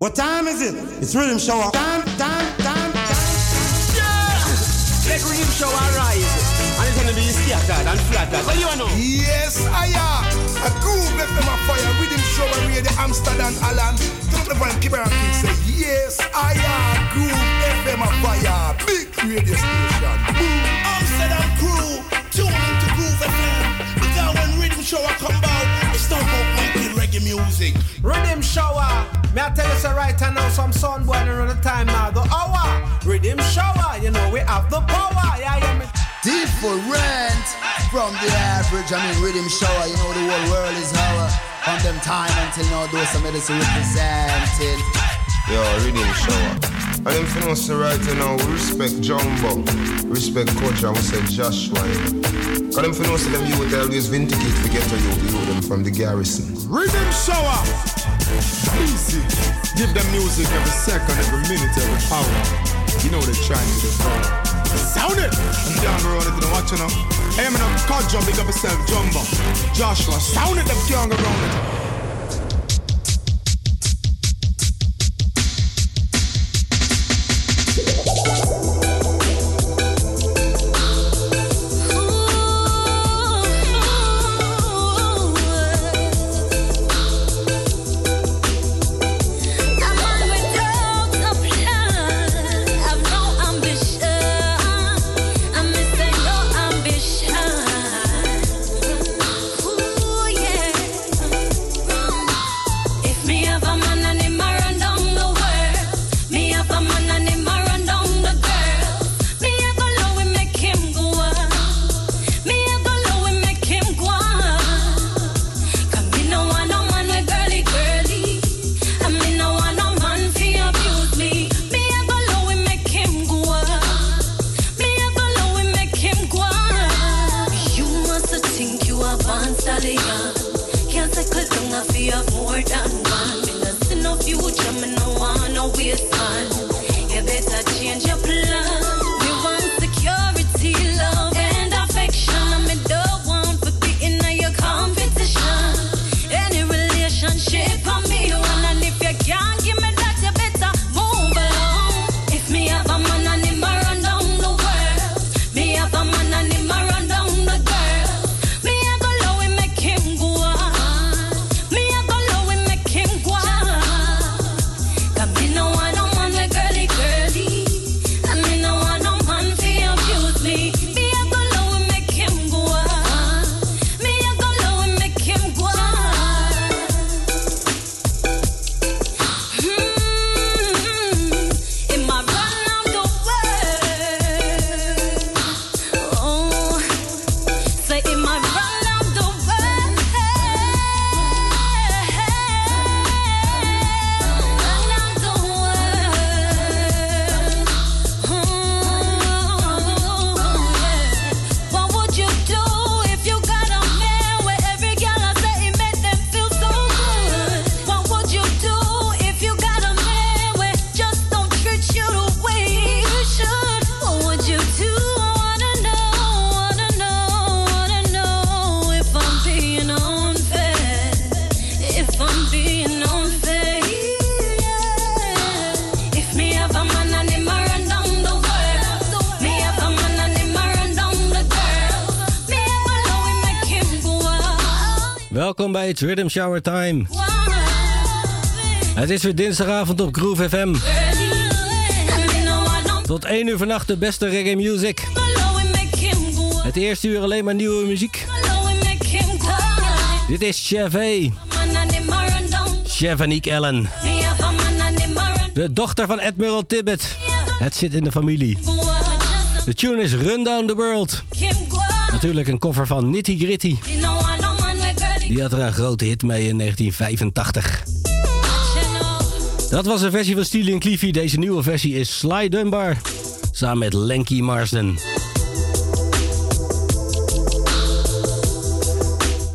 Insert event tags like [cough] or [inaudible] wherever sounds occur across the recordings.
What time is it? It's rhythm show. Time, time, time, time. Yeah! Let rhythm show arise. And it's gonna be scattered and flattered. What do you know? Yes, I am. A groove FM a fire. Rhythm show a radio Amsterdam Alan. Don't the van keep around and say, Yes, I am. Groove FM a fire. Big radio station. Boom. Music. Rhythm shower. May I tell you so right now some sun boy the time now. The hour. Rhythm shower. You know we have the power. Yeah, yeah. Me. Different from the average. I mean, rhythm shower. You know the whole world is our. From them time until now, those some medicine represented. Yo, rhythm shower. And them finna say right now, we respect Jumbo, respect Coach, and we say Joshua. Cause them finna say them you would always vindicate to get to you, you them from the garrison. Rhythm shower. Easy. Give them music every second, every minute, every hour. You know what they're trying to do Sound it! I'm down the road into the watch now. Hey, I'm in a car jump, big up yourself, Jumbo. Joshua, sound it, them young around it. Het Rhythm Shower Time. Het is weer dinsdagavond op Groove FM. Tot 1 uur vannacht de beste reggae music. Het eerste uur alleen maar nieuwe muziek. Dit is. Chef Aniek Allen. De dochter van Admiral Tibbet. Het zit in de familie. De tune is Run Down the World. Natuurlijk een cover van Nitty Gritty. Die had er een grote hit mee in 1985. Dat was een versie van Steely en Cleefy. Deze nieuwe versie is Sly Dunbar. Samen met Lanky Marsden.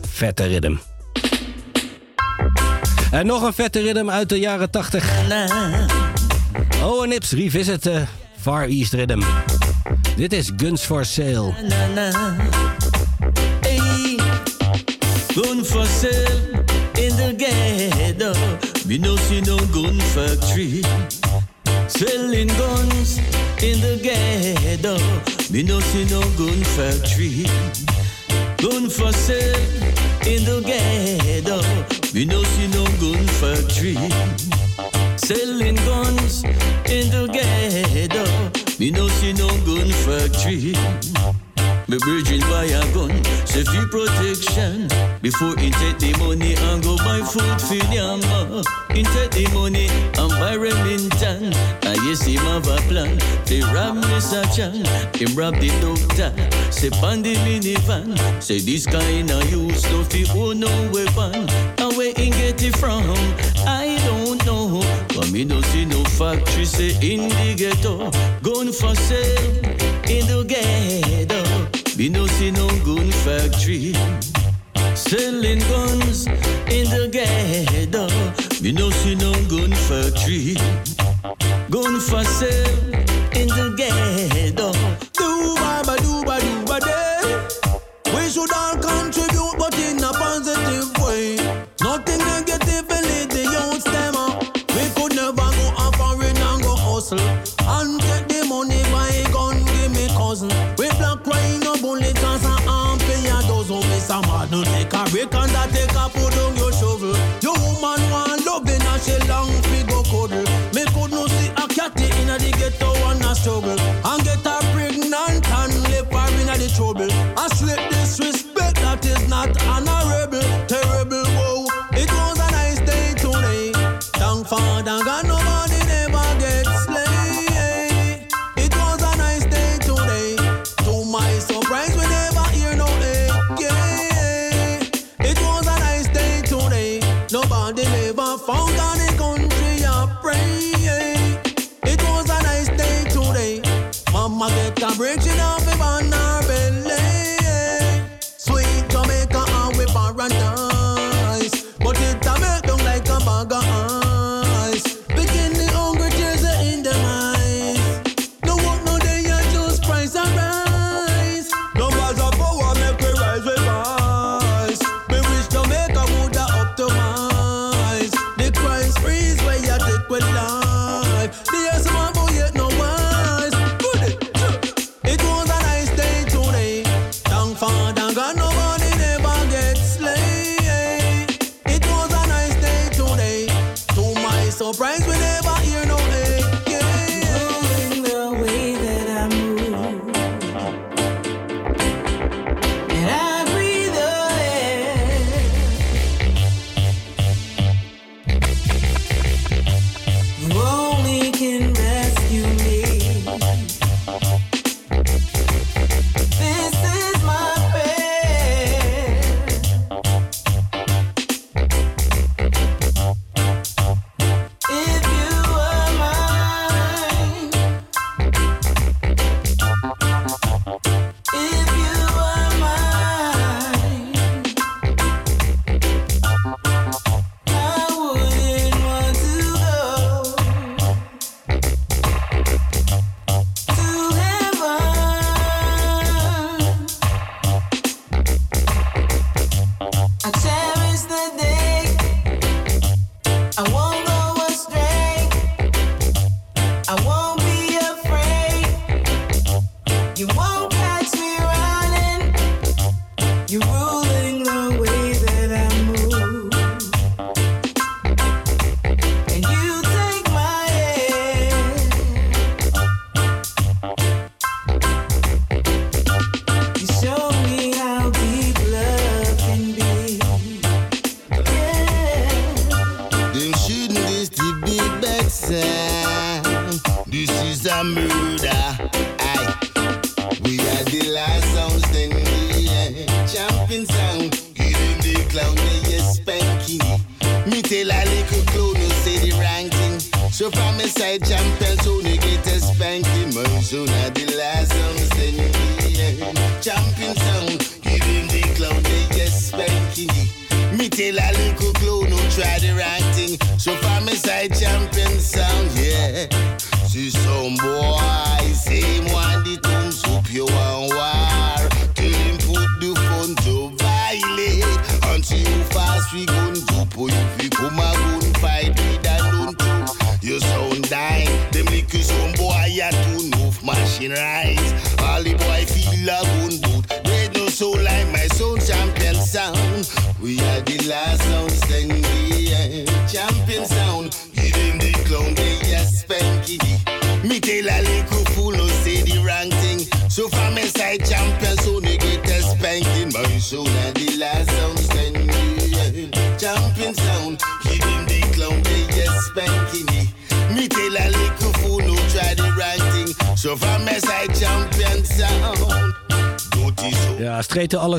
Vette ritme. En nog een vette ritme uit de jaren 80. Oh en Nips revisit uh, Far East Rhythm. Dit is Guns for Sale. gun for sale in the ghetto. Me no see no gun factory selling guns in the ghetto. Me no see no gun factory. Gun for sale in the ghetto. Me no see no gun factory. Selling guns in the ghetto. Me no see no gun factory. Me bridging by a gun, safety protection. Before he take the money and go buy food for yamba. He take the money and buy Remington. I yes, him have a plan. They rob Mr. Chan. Him rob the doctor. Say pan the minivan. Say this kind of use no fi own oh, no weapon. And where he get it from? I don't know. But me don't see no factory say in the ghetto. Gun for sale in the ghetto. We no see no gun factory selling guns in the ghetto. We no see no gun factory. Gun for sale in the ghetto.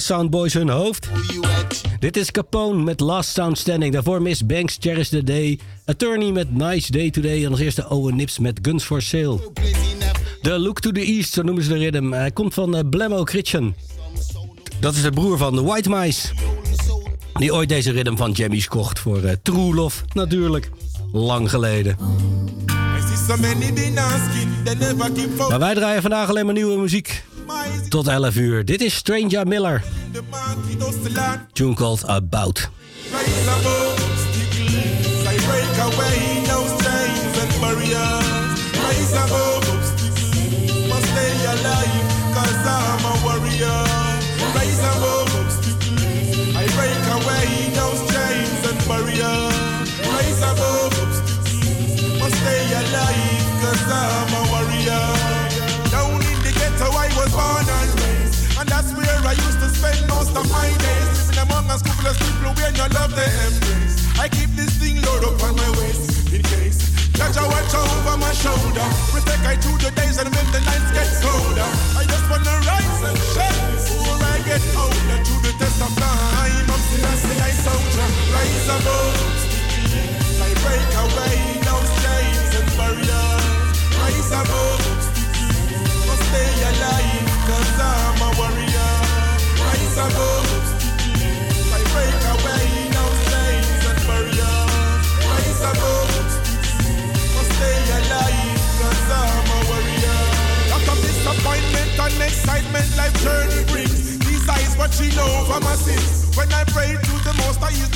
Soundboys hun hoofd. Dit is Capone met Last Sound Standing. Daarvoor Miss Banks, Cherish the Day. Attorney met Nice Day Today. En als eerste Owen Nips met Guns for Sale. De Look to the East, zo noemen ze de rhythm. Hij komt van uh, Blemmo Christian. Dat is de broer van de White Mice. Die ooit deze rhythm van Jammies kocht voor uh, True Love, natuurlijk. Lang geleden. Maar wij draaien vandaag alleen maar nieuwe muziek. Tot 11 uur. Dit is Stranger Miller. Tune called About. I'm a warrior. Down in the ghetto, I was born and spend most of my days. Living among a of people when you love the embrace. I keep this thing load up on my waist in case. Judge, I watch over my shoulder. Protect I through the days and when the nights get colder. I just wanna rise and shine before I get older. Through the test of time, I'm still a I soldier. Rise above, I break away those chains and barriers rise above. Must stay alive, cause I'm a warrior.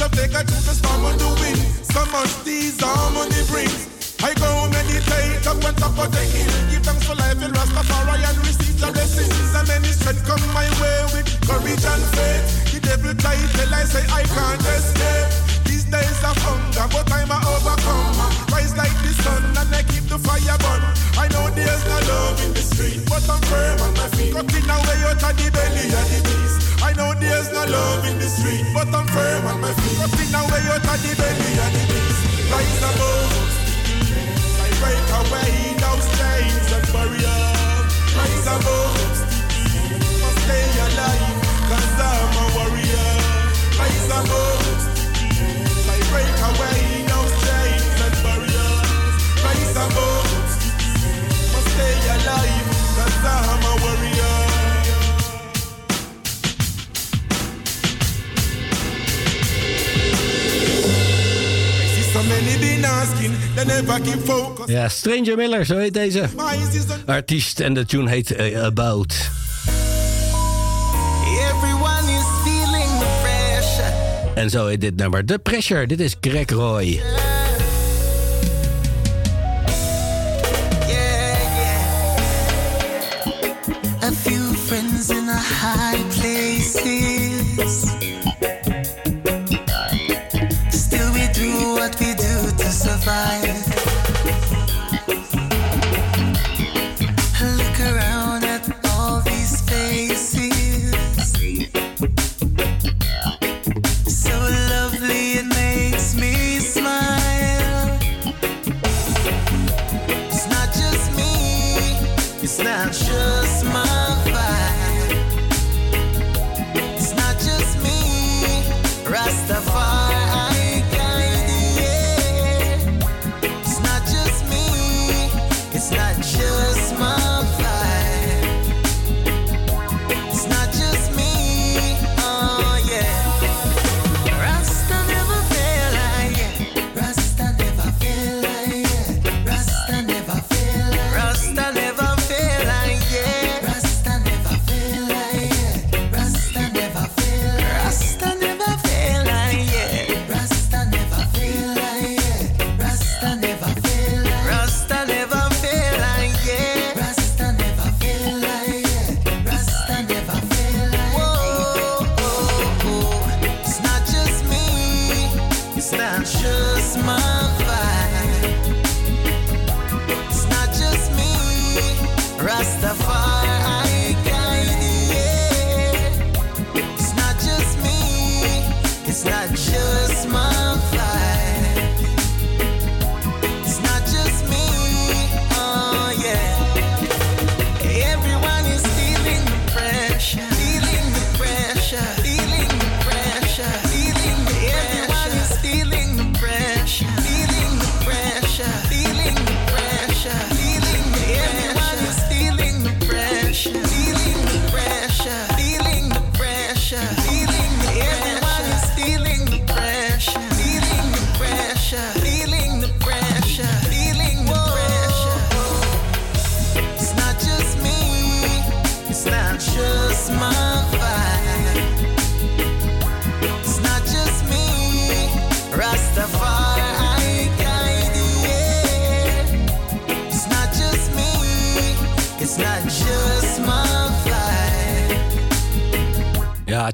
The beggar to the storm of the wind. So much these harmony brings. I go meditate up on top of the hill. Give thanks for life in Rastafari and receive the blessings. And many strength come my way with courage and faith. The devil try till I say I can't escape. These days of hunger, but I'm a overcome. Rise like the sun and I keep the fire burn. I know there's no love in the street, but I'm firm on my feet. Cutting away out of the belly of the beast. I know there's no love in the street, but I'm firm on my feet. Cutting away out of the belly of the beast. Rise above break away those chains and barriers. Rise above, must stay alive, cause I'm a warrior. Rise above, I break away those chains and barriers. Rise above, must stay alive, cause I'm a Ja, Stranger Miller, zo heet deze artiest. En de tune heet uh, About. Everyone is feeling the pressure. En zo heet dit nummer. The Pressure. Dit is Greg Roy. Yeah, yeah.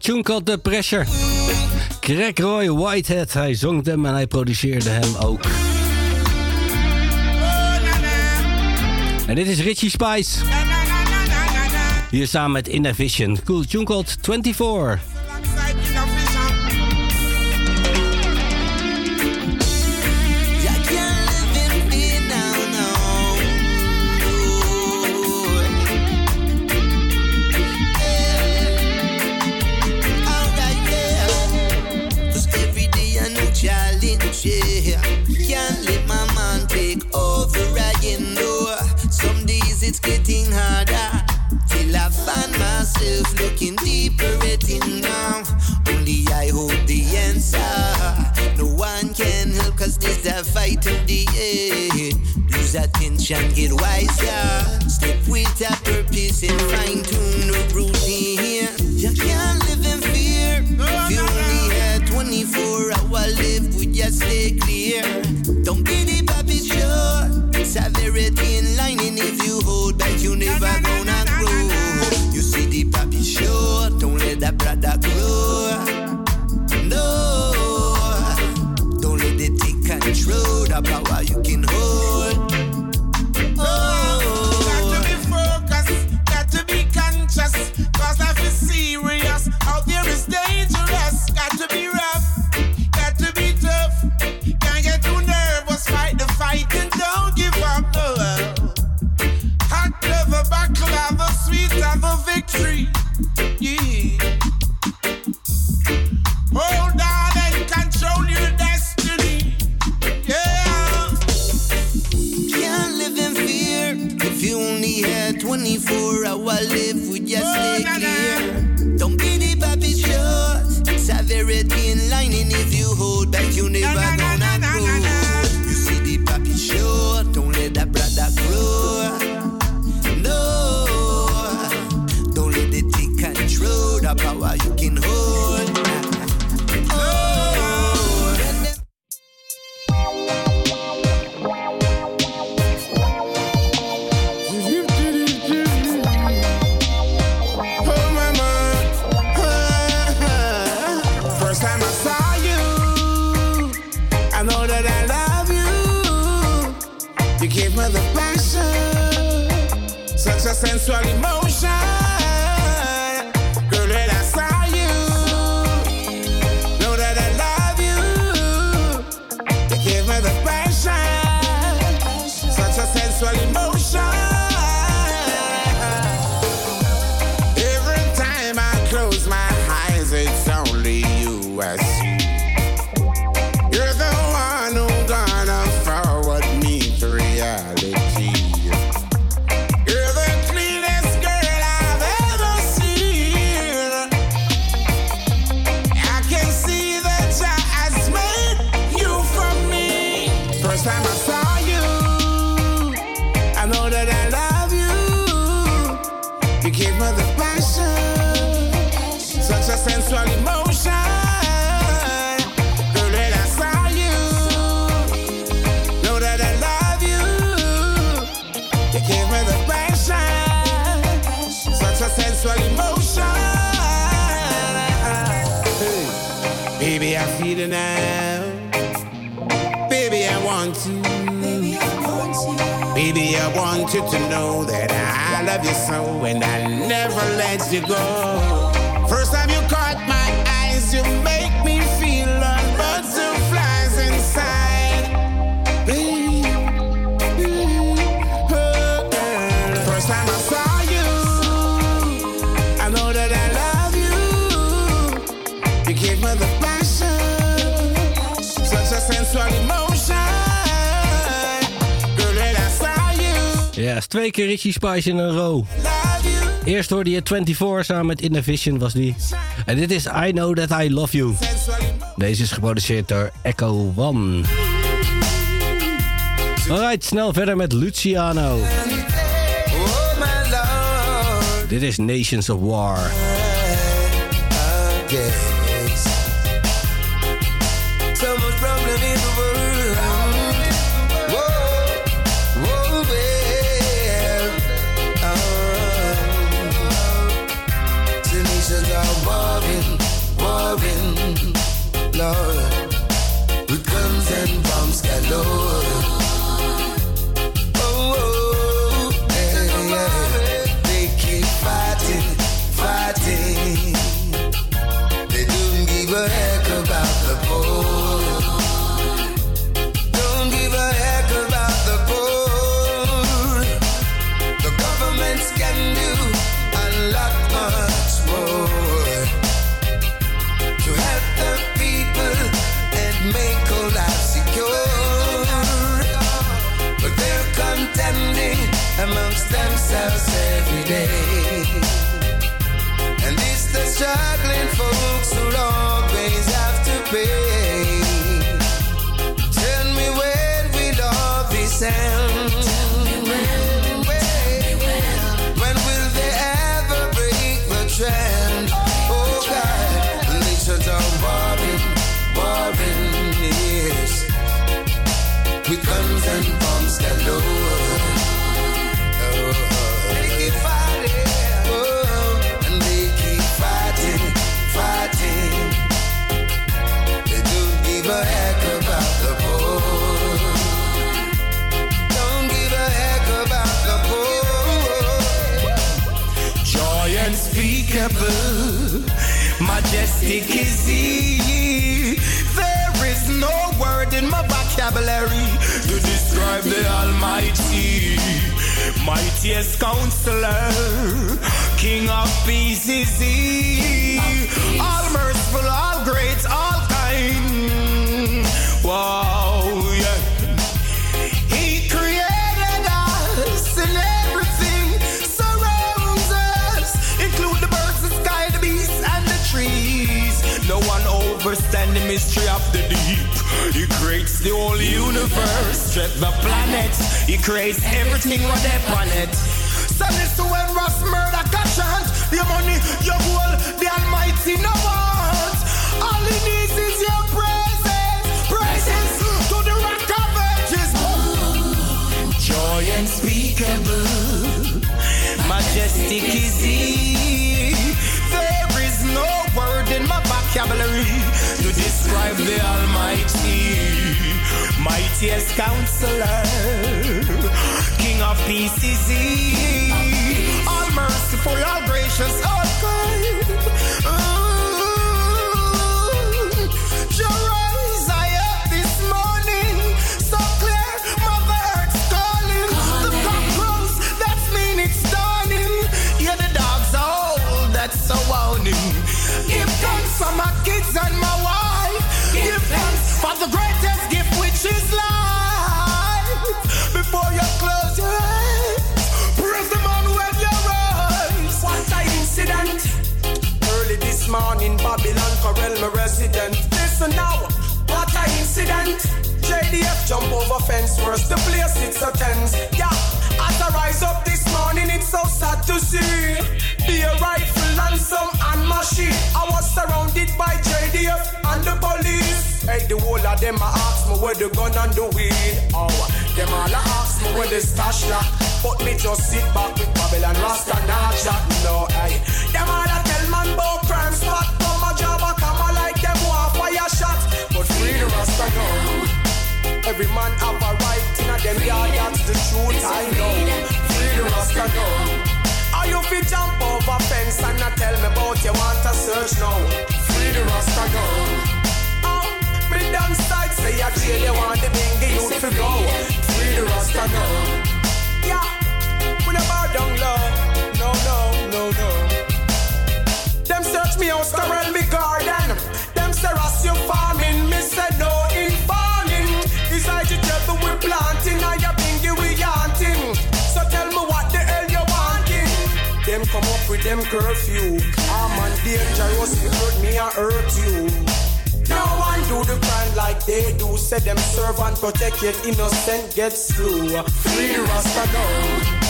Tune called The Pressure. Craig Roy Whitehead, hij zong hem en hij produceerde hem ook. En dit is Richie Spice. Hier samen met Innovision. Cool tune called 24. Getting harder. Till I find myself looking deeper at him now. Only I hold the answer. No one can help cause this the fight of the end. Lose attention, get wiser. Step with a purpose and fine tune the routine. You can't live in fear. If you only had 24 hour live, would you stay clear? Don't be the puppet show. Severity in lining if you hold back, you never gonna grow. You see the puppy show, don't let that brother grow. No, don't let it take control. The power you can hold. Such want you to know that I love you so and I never let you go. First time you caught my eyes, you make twee keer Richie Spice in een row. Eerst hoorde je 24 samen met Innovision was die. En dit is I Know That I Love You. Deze is geproduceerd door Echo One. Alright, snel verder met Luciano. Dit is Nations of War. Day. And it's the struggling folks who always have to pay. Majestic is he. There is no word in my vocabulary to describe the Almighty. Mightiest counselor, King of peace is he. All merciful, all great, all check the planets. He creates everything on that planet. So listen when Ross murder can chant. Your money, your gold, the Almighty no want. All he needs is your presence, presence to the rock of ages. Joy unspeakable, majestic is he. There is no word in my vocabulary to describe the Almighty. Mightiest counselor, King of peace is he. All merciful, all gracious, all kind. Up this morning, so clear, calling. The that's mean it's the dogs that's so warning. Give thanks for my kids and my wife. Give thanks for the greatest my resident. Listen now, what a incident! JDF jump over fence, worse the place it's a tense. Yeah, as I rise up this morning, it's so sad to see. Be a rifle and some and machine. I was surrounded by JDF and the police. Hey, the whole of them a ask me where the gun and the weed. Oh, them all a ask me where the stash lock. But me just sit back with Babylon Rasta not chat. No, hey, them all tell man about crime spot. Free the Rasta now. Every man have a right in a them yard, that's the truth I know. Free the Rasta now. Are you fit jump over fence and not tell me about you want a search now? Free the Rasta now. Oh, ah, me done side say a jail you want the bingy youth to go. Free the Rasta now. Yeah, we never down low. No, no, no, no. Them search me house, Carol me garden. With them curfew. I'm on dangerous, you hurt me, I hurt you. No one do the crime like they do. Say them serve and protect yet innocent gets slew. Free Rasta girl.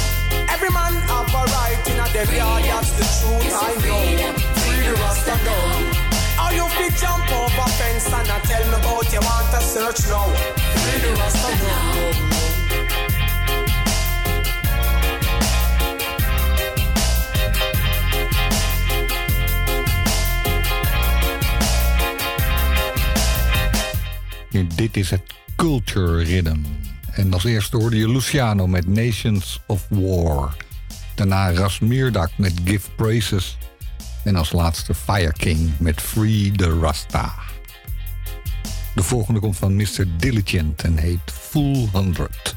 Every man have a right in a them yard, that's the truth I know. Free Rasta girl. How you fit jump over fence and I tell me about you want a search now. Free Rasta girl. Dit is het Culture Rhythm. En als eerste hoorde je Luciano met Nations of War. Daarna Rasmirdak met Give Praises. En als laatste Fire King met Free the Rasta. De volgende komt van Mr. Diligent en heet Full 100.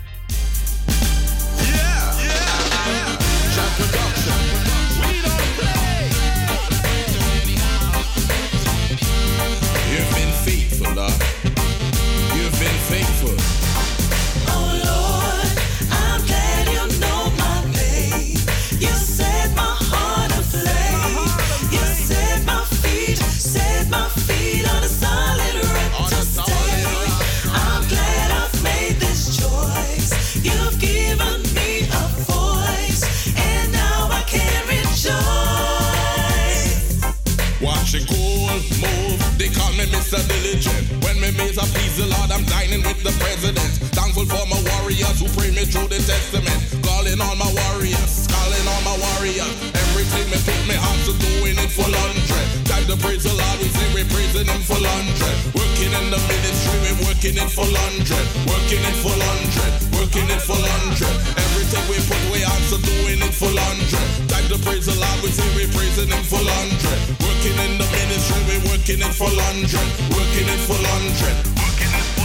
I'm dining with the president. Thankful for my warriors who pray me through the testament. Calling on my warriors, calling on my warriors. Everything me put me hands to doing it full hundred. Time to praise the Lord, we say we're praising him full hundred. Working in the ministry, we're working it full hundred. Working it full hundred. Working it full hundred. Everything we put we hands to doing it full hundred. Time to praise the Lord, we say we're praising him full hundred. Working in the ministry, we're working it full hundred. Working it full hundred. Working it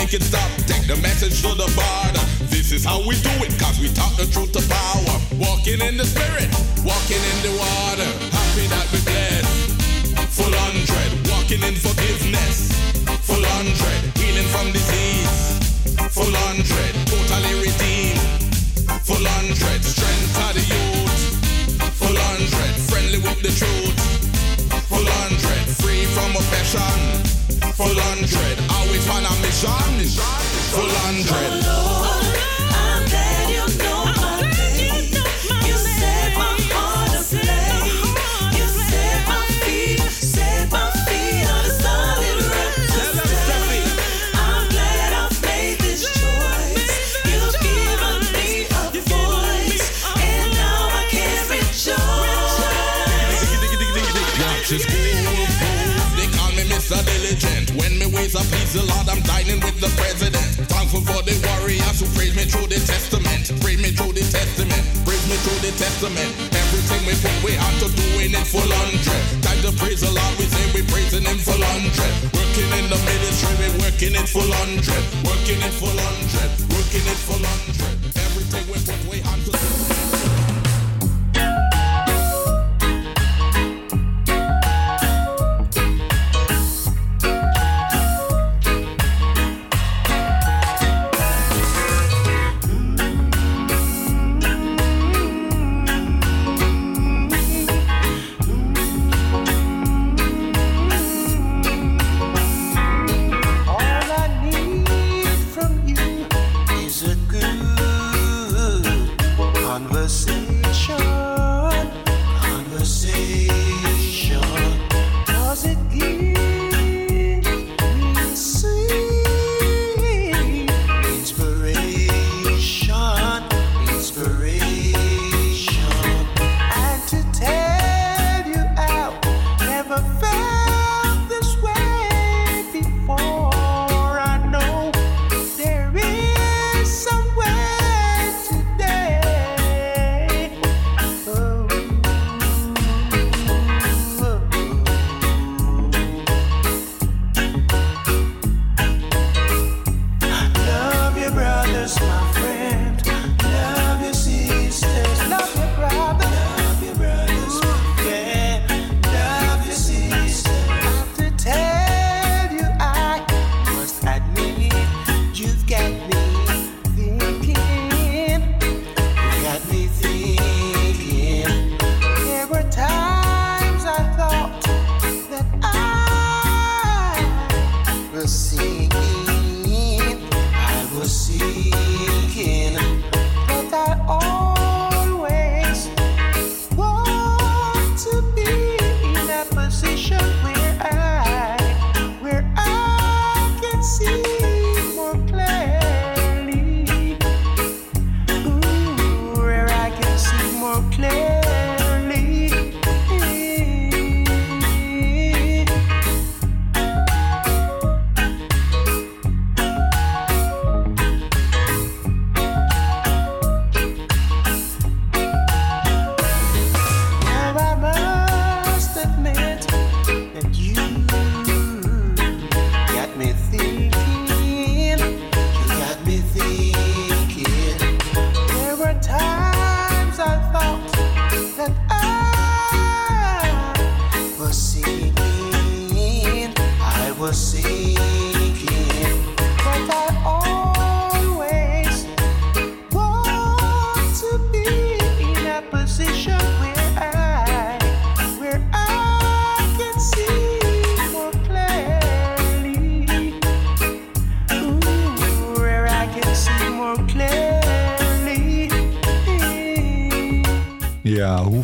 make it stop, take the message to the border. This is how we do it, cause we talk the truth to power. Walking in the spirit, walking in the water. Happy that we blessed. Full hundred, walking in forgiveness. Full hundred, healing from disease. Full hundred, totally redeemed. Full hundred, strength to the youth. Full hundred, friendly with the truth. Full hundred, free from oppression. Full hundred, always on a mission. Full hundred. Lord, ways I please the Lord, I'm dining with the president. Thankful for the warriors who praise me through the testament. Praise me through the testament. Praise me through the testament. Everything we put we on to doing it full hundred. Time to praise the Lord, we say we praising him full hundred. Working in the ministry, we working it full hundred. Working it full hundred. Working it full hundred. Everything we put we on to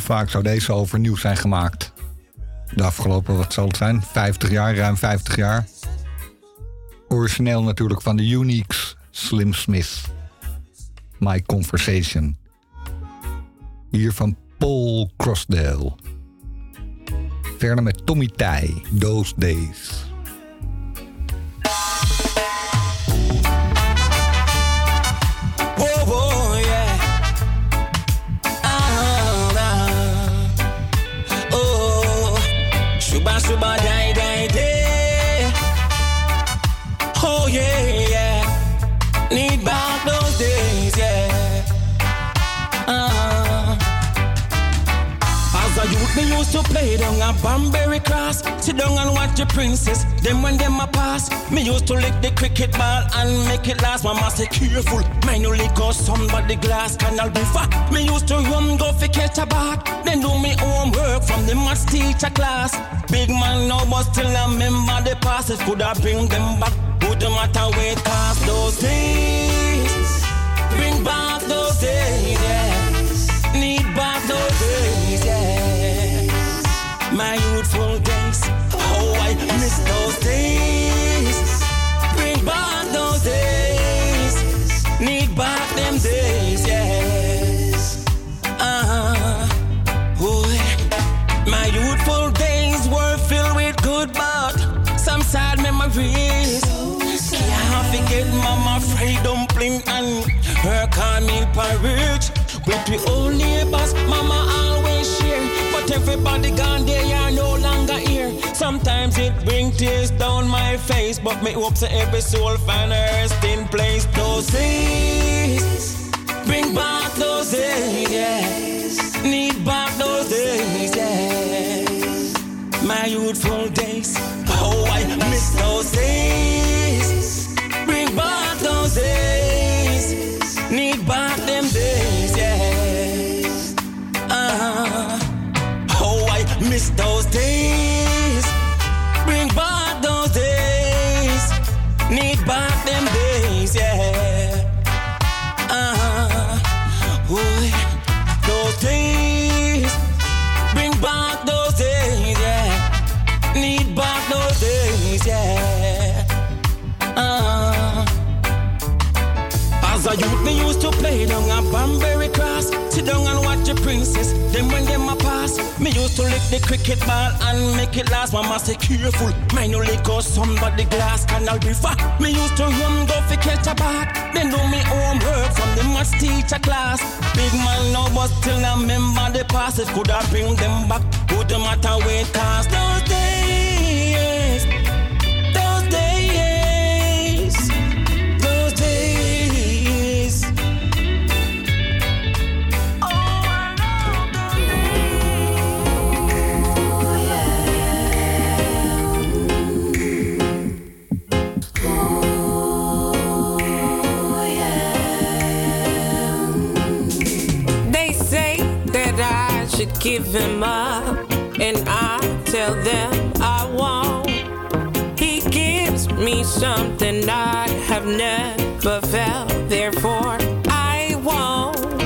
vaak zou deze overnieuw zijn gemaakt? De afgelopen, wat zal het zijn? 50 jaar, ruim 50 jaar. Origineel natuurlijk van de Uniques, Slim Smith. My Conversation. Hier van Paul Crossdale. Verder met Tommy Tij, Those Days. Me used to play down a Banbury cross. Sit down and watch the princess. Then when them a pass, me used to lick the cricket ball and make it last. Mama say careful, mine lick or somebody glass canal be fat. Me used to run go fi catch a bat. Then do me homework from the maths teacher class. Big man now, but still I remember the past. It could have bring them back. Would no matter where it those days. Those days. Bring back those days. Need back them days, uh-huh. boy. My youthful days were filled with good, but some sad memories. Can't forget Mama fried dumpling and her cornmeal porridge. With the old neighbors, Mama always share. But everybody gone, Sometimes it bring tears down my face, but me hope to every soul find a resting place. Those days, bring back those days, yeah. Need back those days, yeah. My youthful days, oh I miss those days. The cricket ball and make it last. Mama say careful, mine lick or somebody glass canal be fat. Me used to run go fi catch a bat. Then do me homework from the maths teacher class. Big man now, but still I remember the past. It could have bring them back. Would no matter where it cost. Those days, give him up, and I tell them I won't. He gives me something I have never felt, therefore I won't.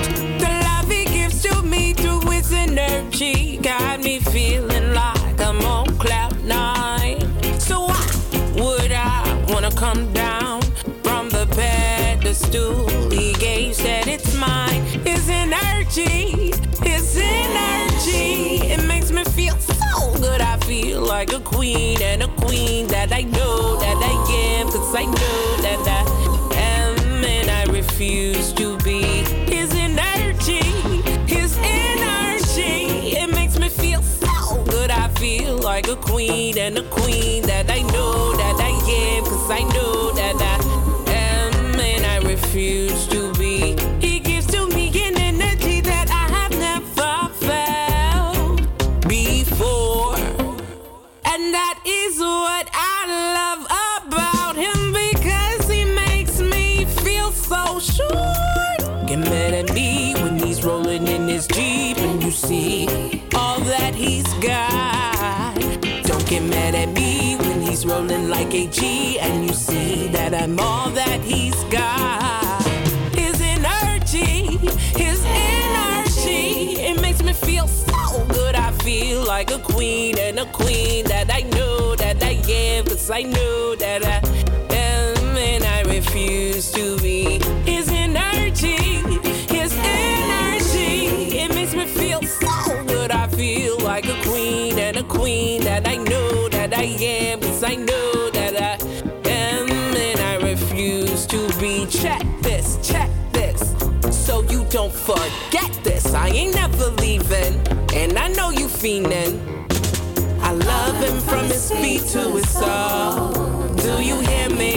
The love he gives to me through his energy got me feeling like I'm on cloud nine. So why would I wanna come down from the pedestal he gave? Said it's mine. His energy, feel like a queen and a queen that I know that I am, cause I know that I am, and I refuse to be. His energy, his energy, it makes me feel so good. I feel like a queen and a queen that I know that I am, cause I know that I G and you see that I'm all that he's got. His energy, his energy, it makes me feel so good. I feel like a queen and a queen that I know that I am, cause I know that I am, and I refuse to be his energy, his energy. It makes me feel so good. I feel like a queen and a queen that I know that I am, cause I know to. Check this, check this, so you don't forget this. I ain't never leaving, and I know you fiending. I love him from his feet to his soul. Do you hear me?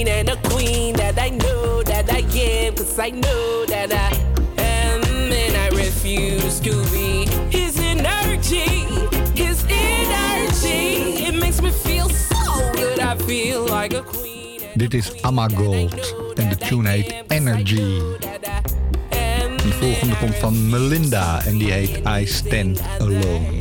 Queen and a queen that I know that I am. Cause I know that I am. And I refuse to be his energy. His energy. It makes me feel so good. I feel like a queen. Dit is Amagold en de tune heet Energy. Die volgende komt van Melinda en die heet I Stand Alone.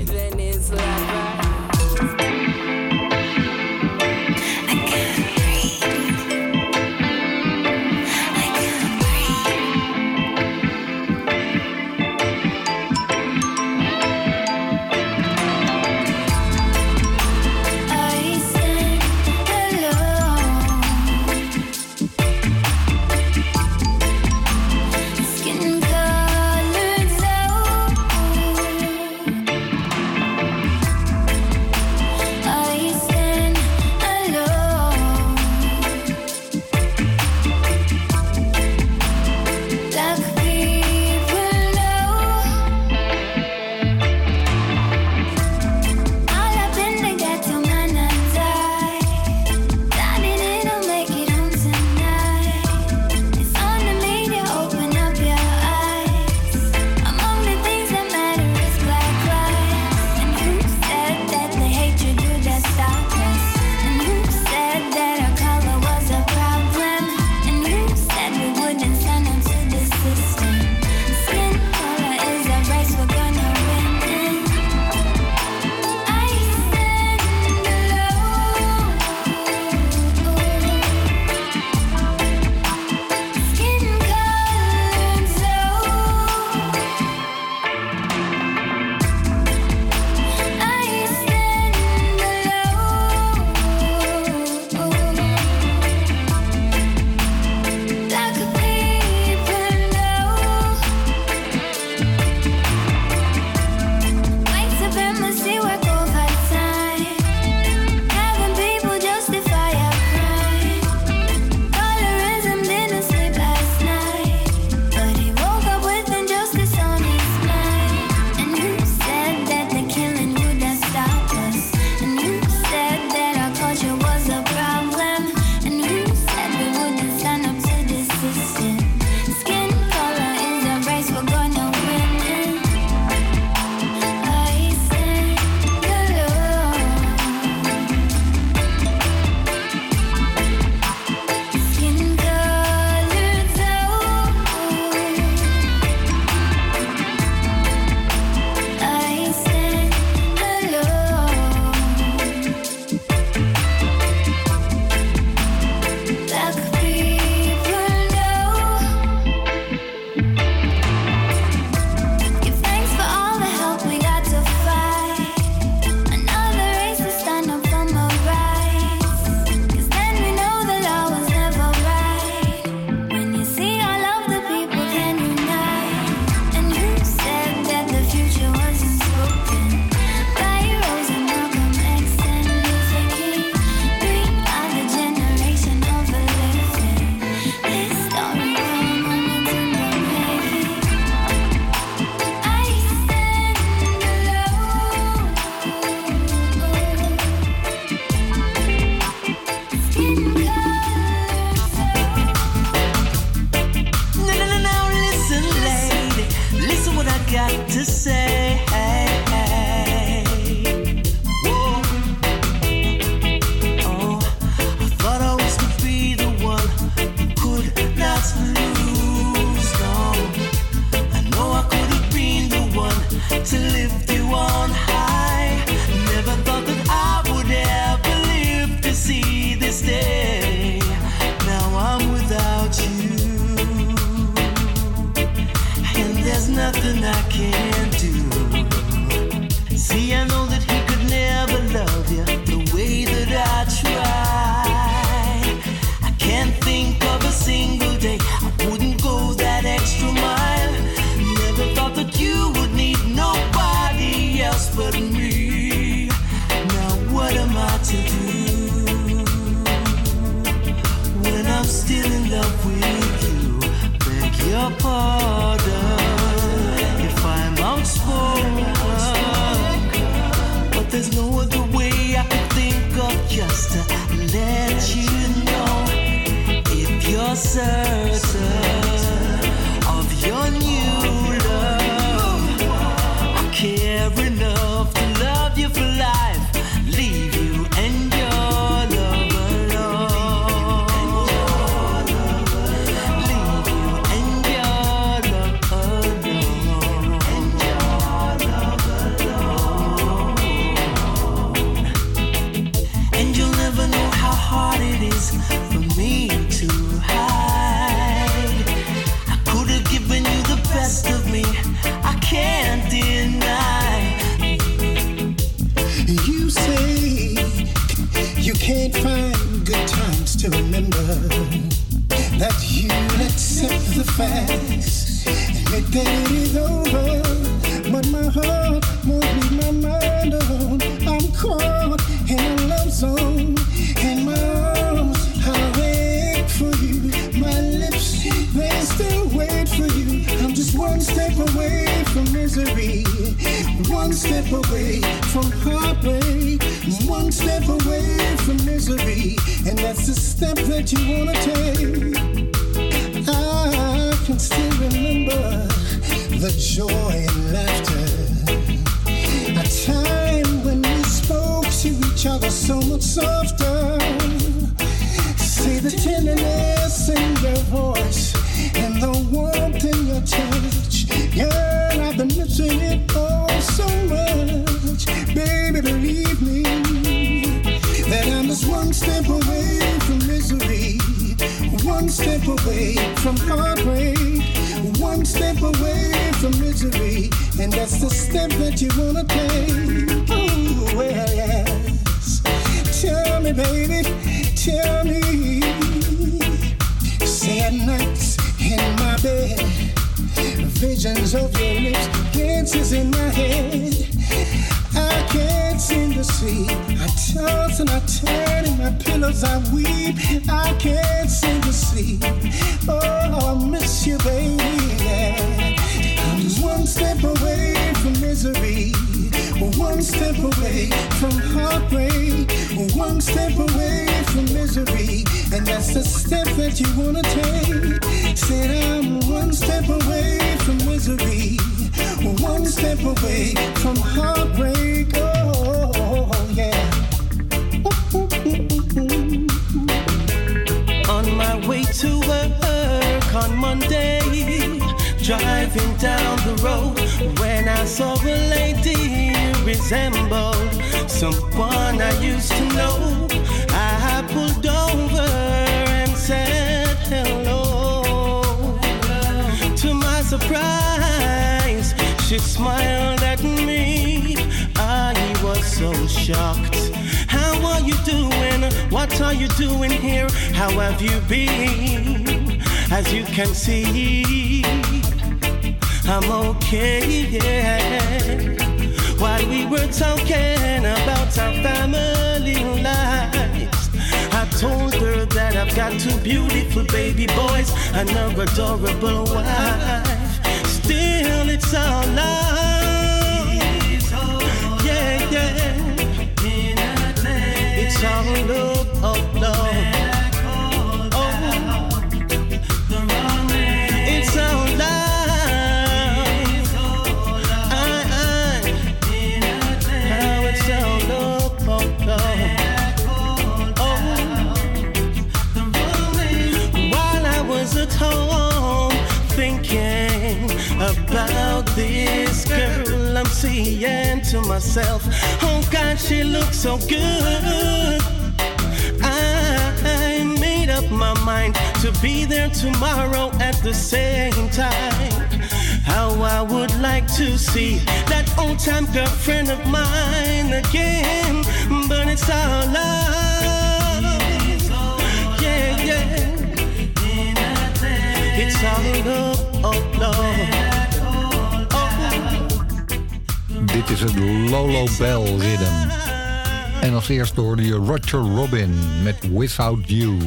Without You.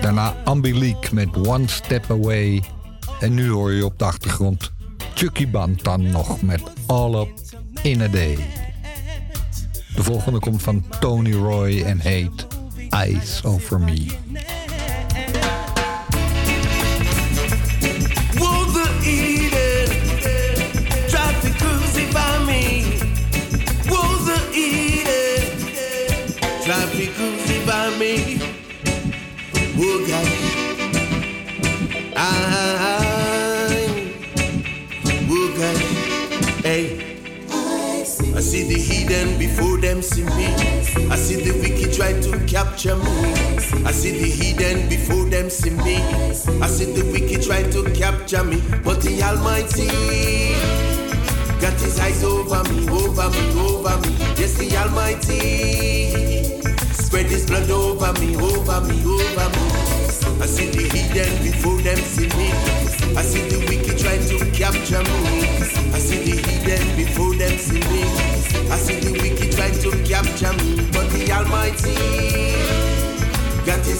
Daarna Ambilique met One Step Away. En nu hoor je op de achtergrond Chucky Bantan nog met All Up in a Day. De volgende komt van Tony Roy en heet Eyes Over Me.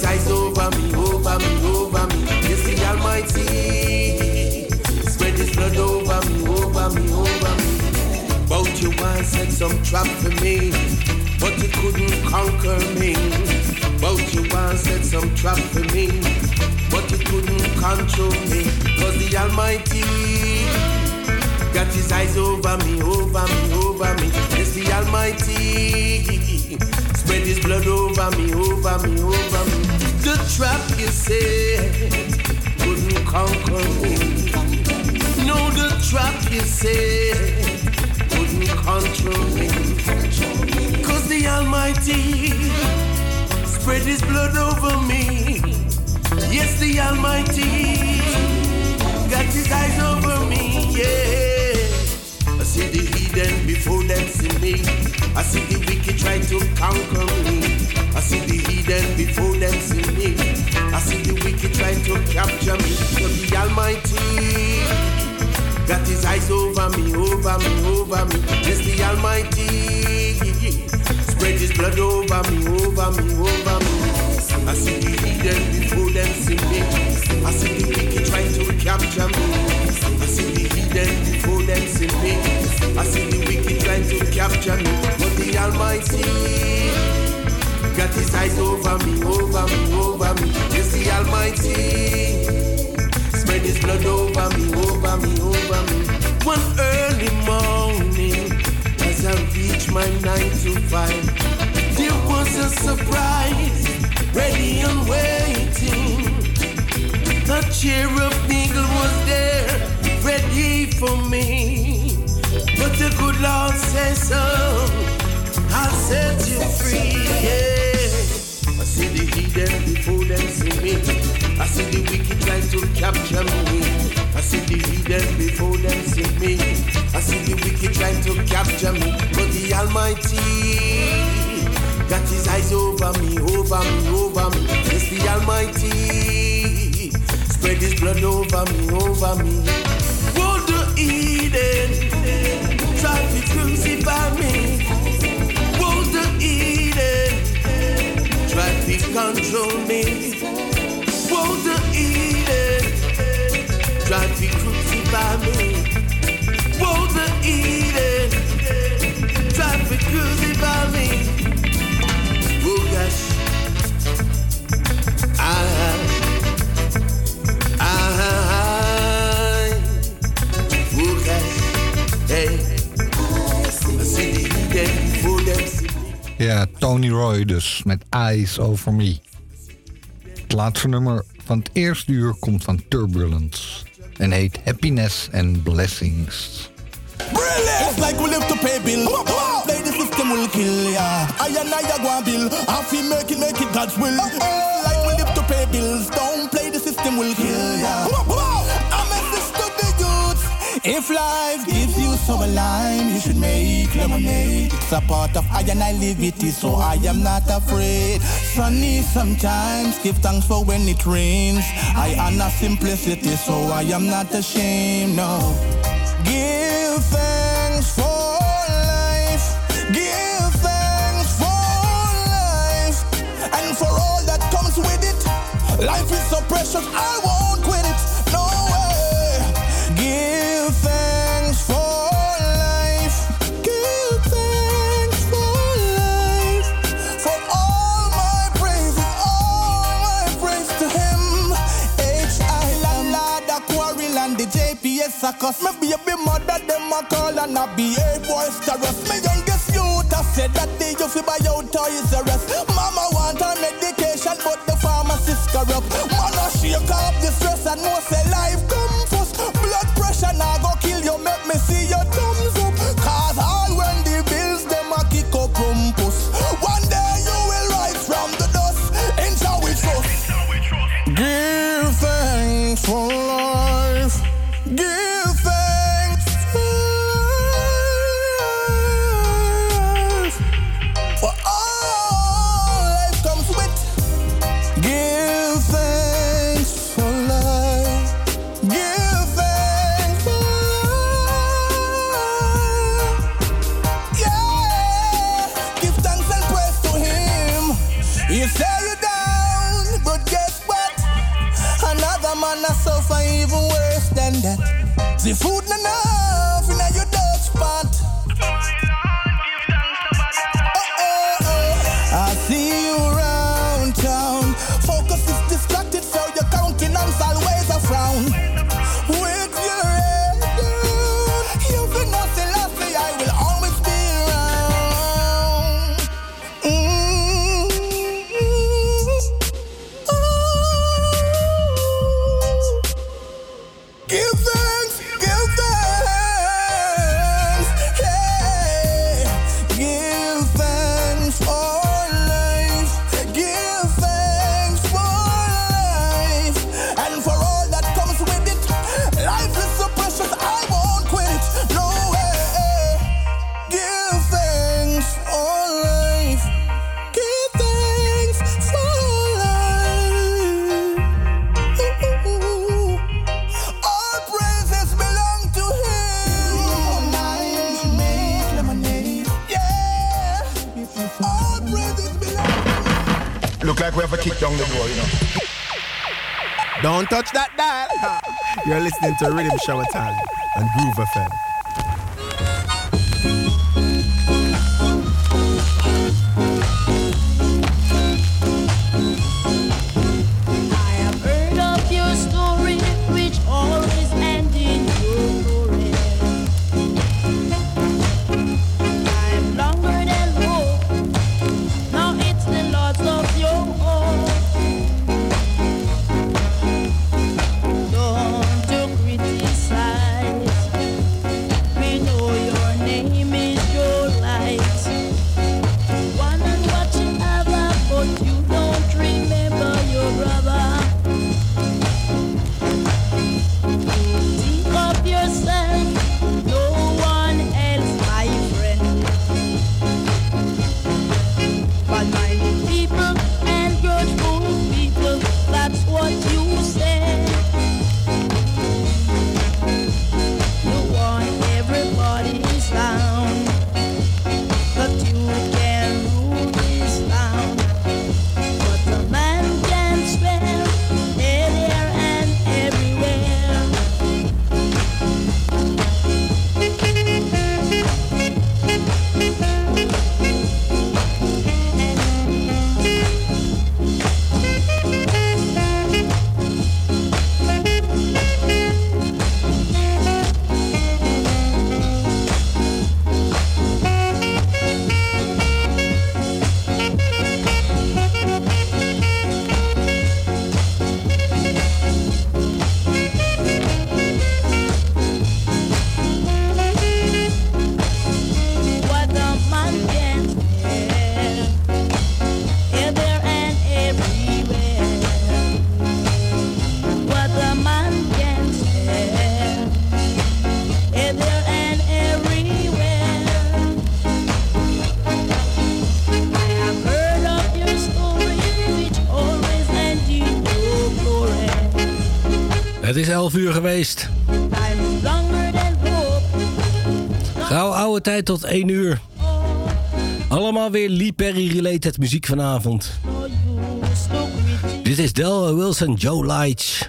Eyes over me, over me, over me. Yes, the Almighty spread his blood over me, over me, over me. Bout you once set some trap for me, but you couldn't conquer me. Bout you once set some trap for me, but you couldn't control me. Cause the Almighty got his eyes over me, over me, over me. Yes, the Almighty spread his blood over me, over me, over me. The trap you set couldn't conquer me. No, the trap you set couldn't control me. Cause the Almighty spread his blood over me. Yes, the Almighty got his eyes over me. Yeah. I see the hidden before them see me. I see the wicked try to conquer me. I see the hidden before them see me. I see the wicked try to capture me. But the Almighty got his eyes over me, over me, over me. Yes, the Almighty spread his blood over me, over me, over me. I see the hidden before them see me. I see the wicked trying to capture me. I see the hidden before them see me. I see the wicked trying to capture me. But the Almighty got his eyes over me, over me, over me. Yes, the Almighty spread his blood over me, over me, over me. One early morning, as I reached my nine to five, there was a surprise, ready and waiting. A cherub eagle was there, ready for me. But the good Lord says, so, I'll set you free. Yeah. I see the hidden before them see me. I see the wicked trying to capture me. I see the hidden before them see me. I see the wicked trying to capture me. But the Almighty got his eyes over me, over me, over me. It's the Almighty spread his blood over me, over me. Won't the Eden try to crucify me? Control me? Won't the Eden try to crucify me? Won't the Eden Tony Roy dus, met Eyes Over Me. Het laatste nummer van het eerste uur komt van Turbulence. En heet Happiness and Blessings. It's like we live to pay bill. Play the system will kill ya. I and I go and bill. I feel make it, make it God's will. Like we live to pay bills. Don't play the system will kill ya. If life gives you sour lime, you should make lemonade. It's a part of I and I live it is, so I am not afraid. Sunny sometimes, give thanks for when it rains. I honor simplicity, so I am not ashamed. No. Give thanks for life. Give thanks for life. And for all that comes with it. Life is so precious, I 'Cause Me baby mother, them a call and a voice boys to rest Me youngest youth, I said that they you fi buy out toys the rest. Mama want her medication, but the pharmacist corrupt. Man, I shake off the stress and no say life sie Food listening to Riddim Shower Time and Groove FM. is 11 uur geweest. Gauw oude tijd tot 1 uur. Allemaal weer Lee Perry-related muziek vanavond. Dit is Del Wilson Joe Lights.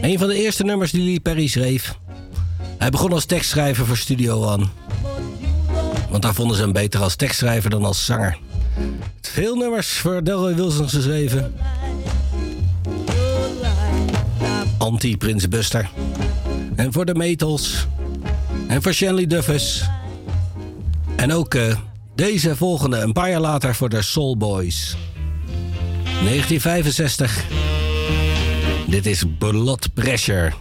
Een van de eerste nummers die Lee Perry schreef. Hij begon als tekstschrijver voor Studio One. Want daar vonden ze hem beter als tekstschrijver dan als zanger. Veel nummers voor Delroy Wilson geschreven. anti-Prins Buster. En voor de Metals. En voor Shanley Duffus. En ook eh, deze volgende, een paar jaar later, voor de Soul Boys. 1965. Dit is Blood Pressure.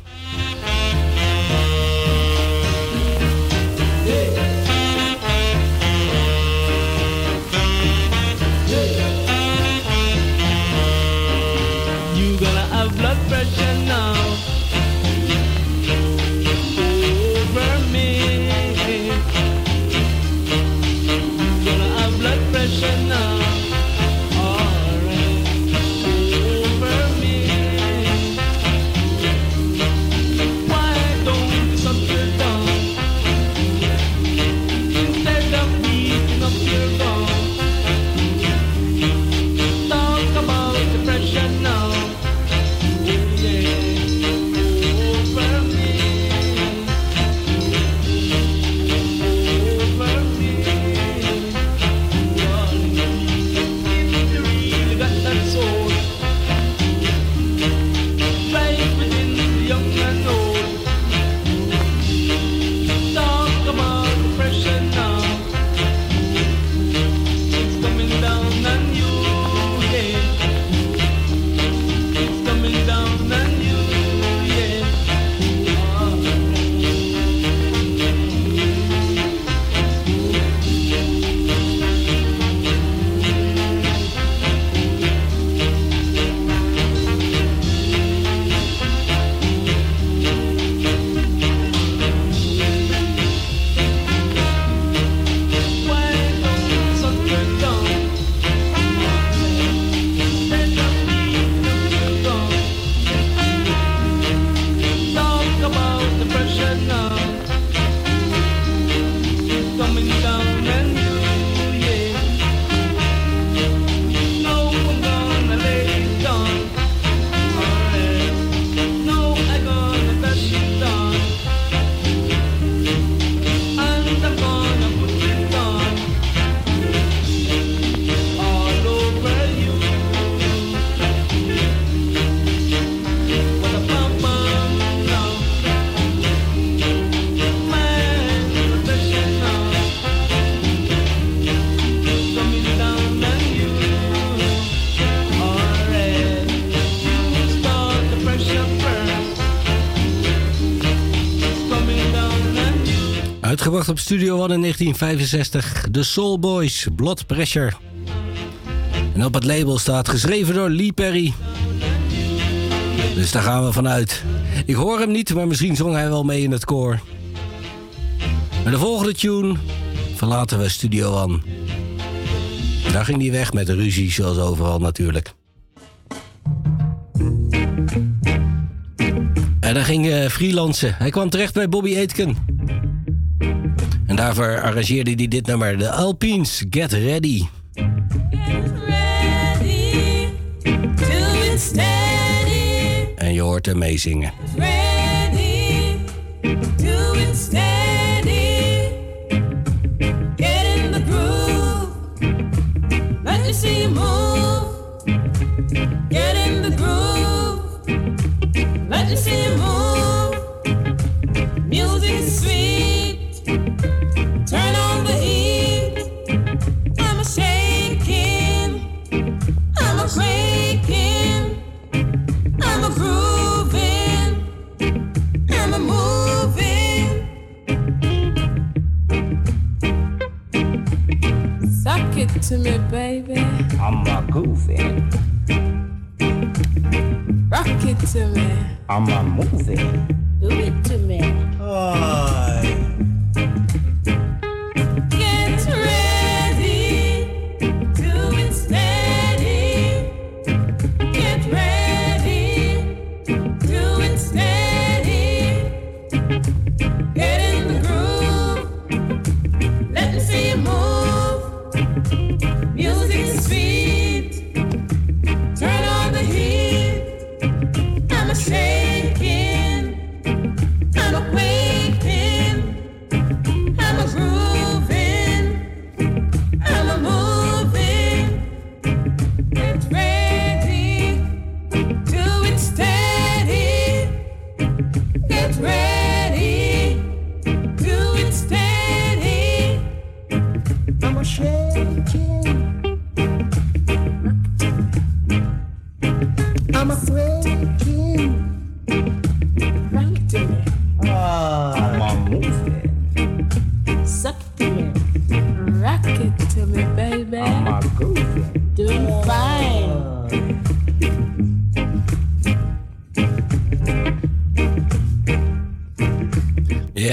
Studio One in 1965. The Soul Boys, Blood Pressure. En op het label staat geschreven door Lee Perry. Dus daar gaan we vanuit. Ik hoor hem niet, maar misschien zong hij wel mee in het koor. Maar de volgende tune verlaten we Studio One. Daar ging hij weg met de ruzie, zoals overal natuurlijk. En hij ging eh, freelancen. Hij kwam terecht bij Bobby Aitken. Daarvoor arrangeerde hij dit nummer, de Alpines Get Ready. En je hoort hem meezingen. Get in the groove. Let see you.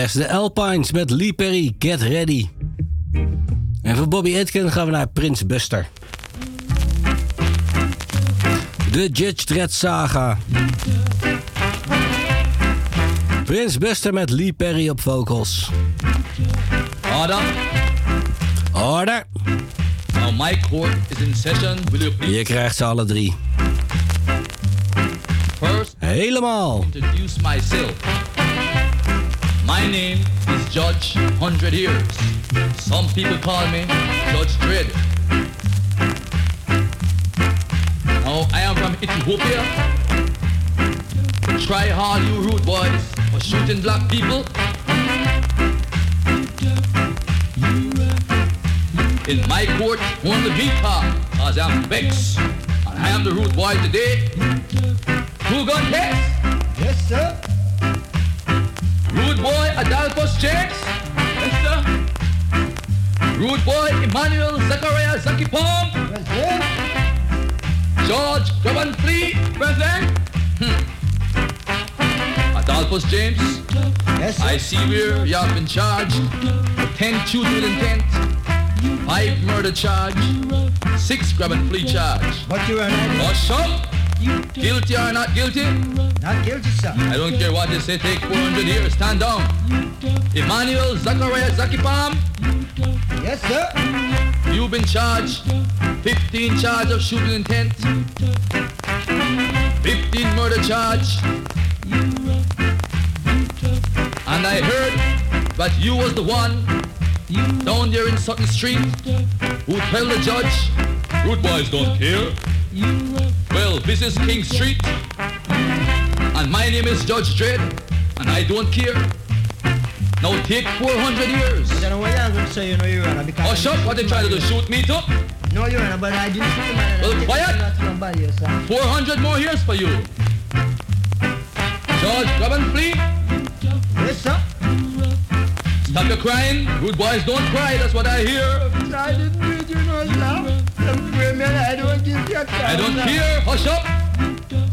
Yes, de Alpines met Lee Perry, Get Ready. En voor Bobby Atkin gaan we naar Prins Buster. De Judge Dredd Saga. Prins Buster met Lee Perry op vocals. Order. Order. Now my court is in session. Will you please Je krijgt ze alle drie. first Helemaal. introduce myself? My name is Judge 100 Years. Some people call me Judge Dredd. Now I am from Ethiopia. Try hard, you rude boys, for shooting black people. In my court, only me talk, cause I'm vexed. And I am the rude boy today. Two gun test? Yes, sir. Adolphus Jakes? Yes, sir. Rude boy Emmanuel Zachariah Zaki Palm? Present. George Govan Flea? Present. Hmm. Adolphus James? Yes, sir. I see where you have been charged with 10 shooting with intent, 5 murder charge, 6 grab and flee charge. What you are Hush up! Guilty or not guilty? Guilty, sir. I don't care what they say, take 400 years, stand down. Emmanuel Zachariah Zakipam? Yes, sir. You've been charged 15 charge of shooting intent, 15 murder charge, and I heard that you was the one down there in Sutton Street who tell the judge, rude boys don't care. Well, this is King Street, and my name is Judge Dredd, and I don't care. Now take 400 years. Don't know what you're going to say, you know, Your Honor, because... Oh, shut! What they try to do? Shoot me too? No, Your Honor, but I didn't shoot I Well, quiet. nobody else, 400 more years for you. George, grab and flee. Yes, sir. Stop your crying. Rude boys don't cry. That's what I hear. I didn't do it, you know, sir. I don't give you a I don't care. Hush up.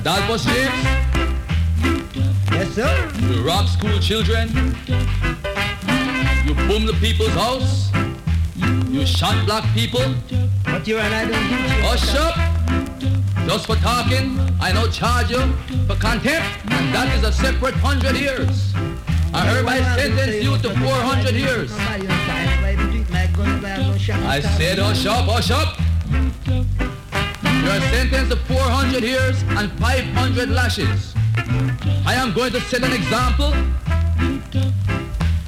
Order. Adolphus James. Yes, sir. You rob school children. You boom the people's house. You shot black people. But you and I don't. Hush oh, up. Just for talking, I now charge you for contempt, and that is a separate hundred years. I hereby sentence you to 400 years. I said oh, hush up, hush oh, up. You are sentenced to 400 years and 500 lashes. I am going to set an example.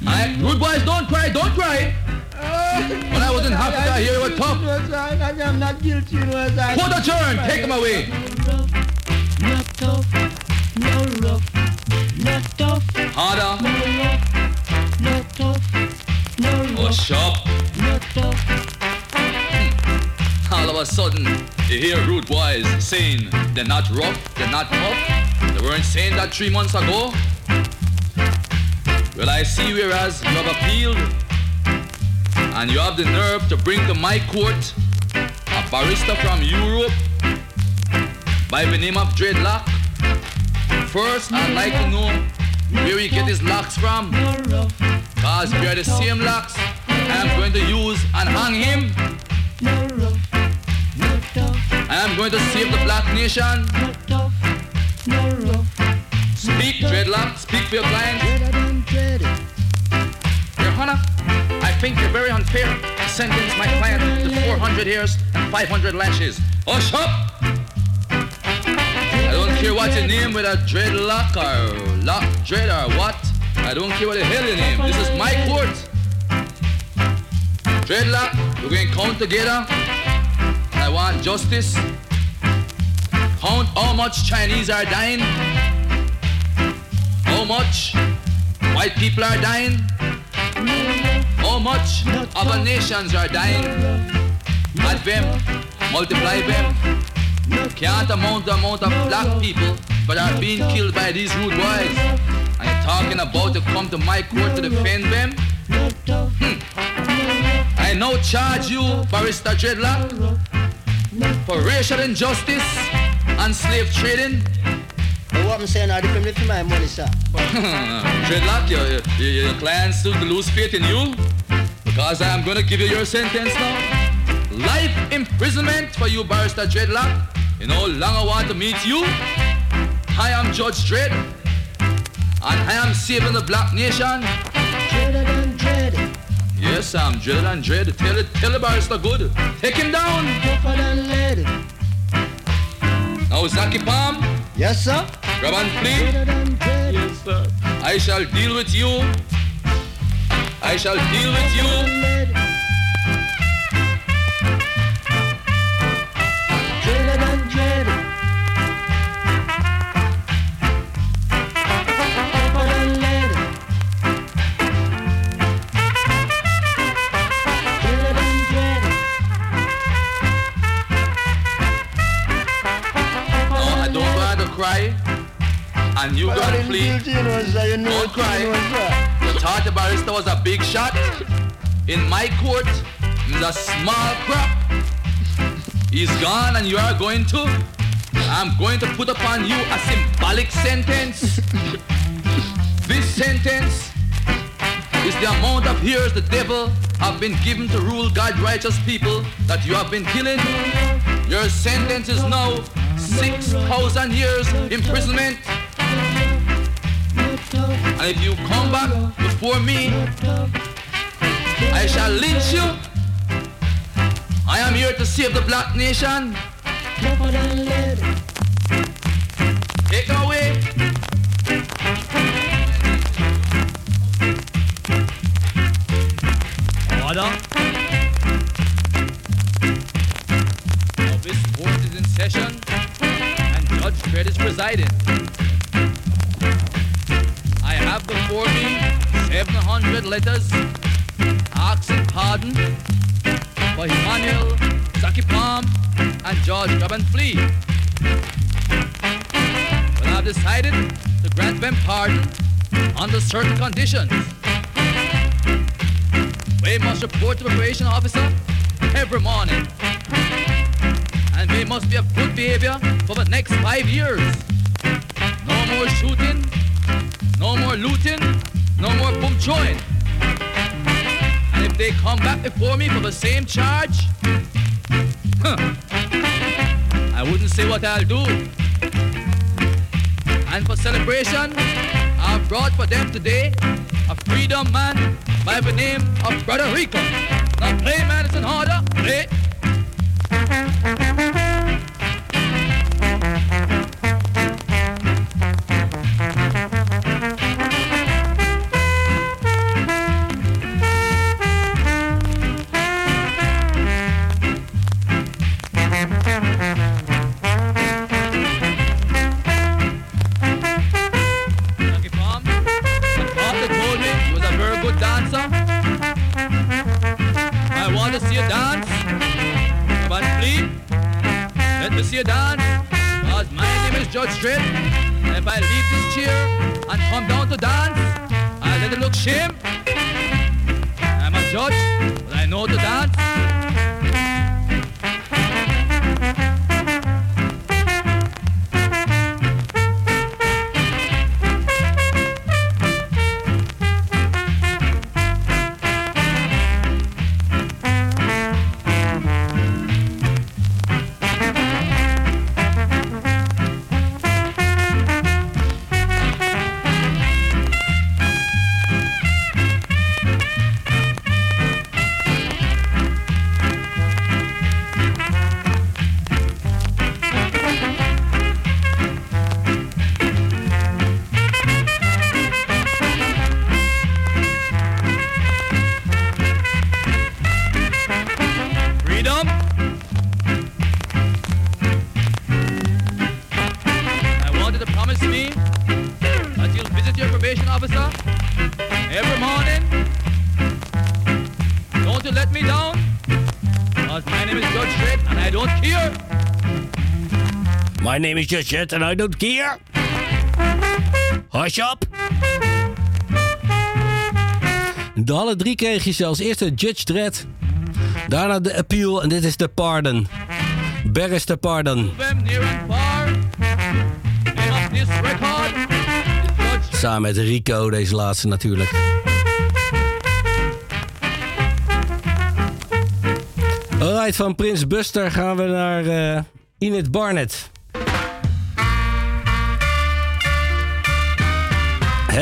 I, rude boys, don't cry, don't cry. When I was in Africa, here you were tough. I'm not guilty. Put a turn, take him away. Not tough, no rough, not tough, Harder. not tough, no rough, Hush up. not tough. All of a sudden, you hear rude boys saying they're not rough, they're not tough. They weren't saying that three months ago. Well, I see whereas you have appealed and you have the nerve to bring to my court a barrister from Europe by the name of Dreadlock. First, I'd like to know where he get his locks from. Cause if you're the same locks I'm going to use and hang him. I am going to save the black nation. Speak, Dreadlock. Speak for your client. Your Honor, I think you're very unfair to sentence my client to 400 years and 500 lashes. Oh, Hush up! I don't care what your name, whether Dreadlock or Lock Dread or what. I don't care what the hell your name. This is my court. Dreadlock, we're going to count together. I want justice. Count how much Chinese are dying. How much? White people are dying. How much other nations are dying? Add them, multiply them. Can't amount the amount of black people that are being killed by these rude boys. And you're talking about to come to my court to defend them? Hmm. I now charge you, Barrister Dreadlock, for racial injustice and slave trading. But what I'm saying, I depend on my money, sir. [laughs] Dreadlock, your, your, your clients still lose faith in you? Because I am going to give you your sentence now. Life imprisonment for you, Barrister Dreadlock. You know long I want to meet you? Hi, I am Judge Dredd. And I am saving the black nation. Dreaded and dreaded. Yes, I'm dreaded and dread. Tell it, tell the barrister good. Take him down. Tougher than lead. Now, Zaki Palm. Yes, sir. Grab and flee. Yes, sir. I shall deal with you. I shall deal with you. Cry. And you But didn't flee. guilty, you know, sir. Don't cry. you know, sir. You thought the barrister was a big shot? In my court, he's a small crop. He's gone and you are going to? I'm going to put upon you a symbolic sentence. This sentence is the amount of years the devil have been given to rule God righteous people that you have been killing. Your sentence is now 6,000 years imprisonment. And if you come back before me, I shall lynch you. I am here to save the black nation. Certain conditions. Of Brother Rico. Name is Jet and I don't care. Hush up. De alle drie kreeg je zelfs eerst de Judge Dredd. Daarna de Appeal en dit is de Pardon. Barrister Pardon. Samen met Rico, deze laatste natuurlijk. Alright, van Prins Buster gaan we naar eh Enid Barnett.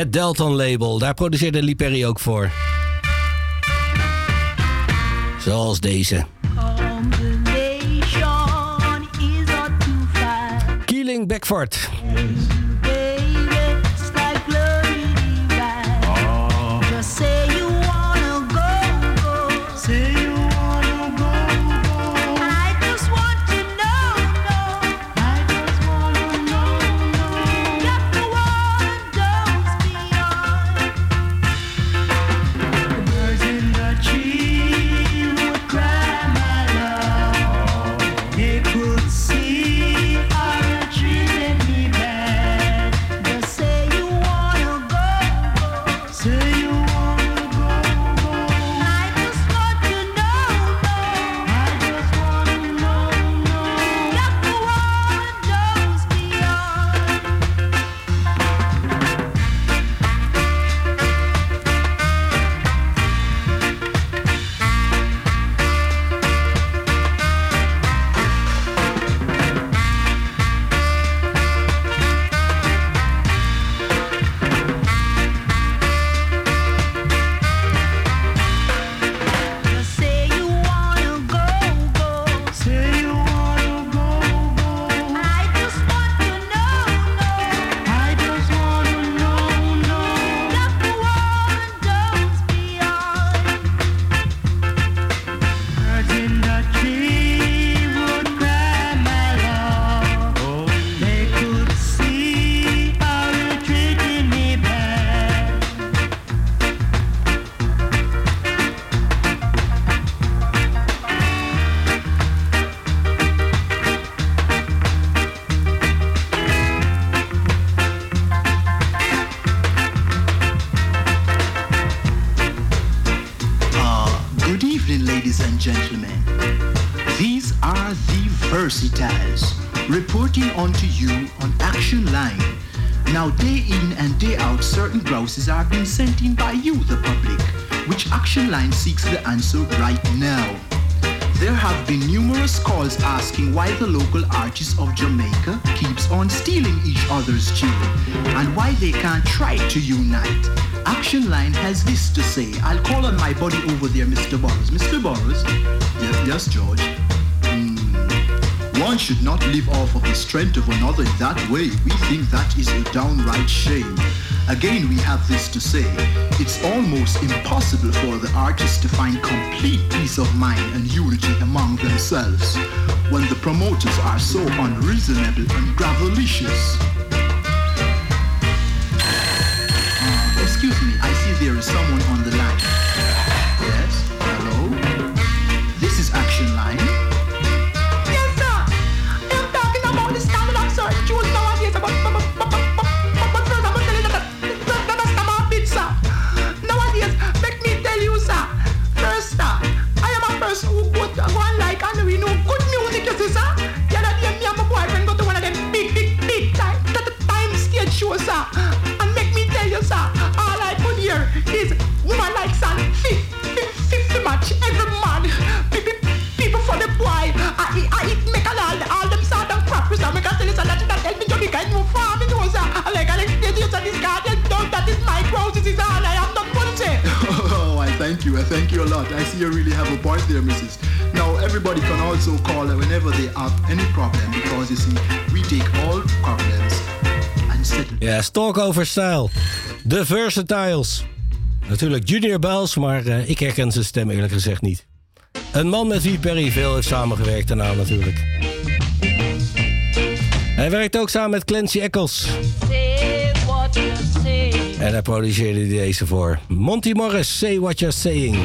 Het Delton label, daar produceerde Lee Perry ook voor. Zoals deze. Keeling Beckford. Gentlemen. These are the Versatiles reporting onto you on Action Line. Now, day in and day out, certain grouses are being sent in by you, the public, which Action Line seeks the answer right now. There have been numerous calls asking why the local artists of Jamaica keeps on stealing each other's tune and why they can't try to unite. Action Line has this to say. I'll call on my buddy over there, Mr. Burrows. Mr. Burrows? Yes, yes, George. Hmm. One should not live off of the strength of another in that way. We think that is a downright shame. Again, we have this to say. It's almost impossible for the artists to find complete peace of mind and unity among themselves when the promoters are so unreasonable and gravelicious. Someone point there, Mrs. Now, everybody can also call whenever they have any problem because you see, we take all problems and settle. Ja, Stalk over style. De Versatiles. Natuurlijk Junior Bells, maar eh, ik herken zijn stem eerlijk gezegd niet. Een man met wie Perry veel heeft samengewerkt daarna natuurlijk. Hij werkt ook samen met Clancy Eccles. En hij produceerde deze voor. Monty Morris, Say What You're Saying.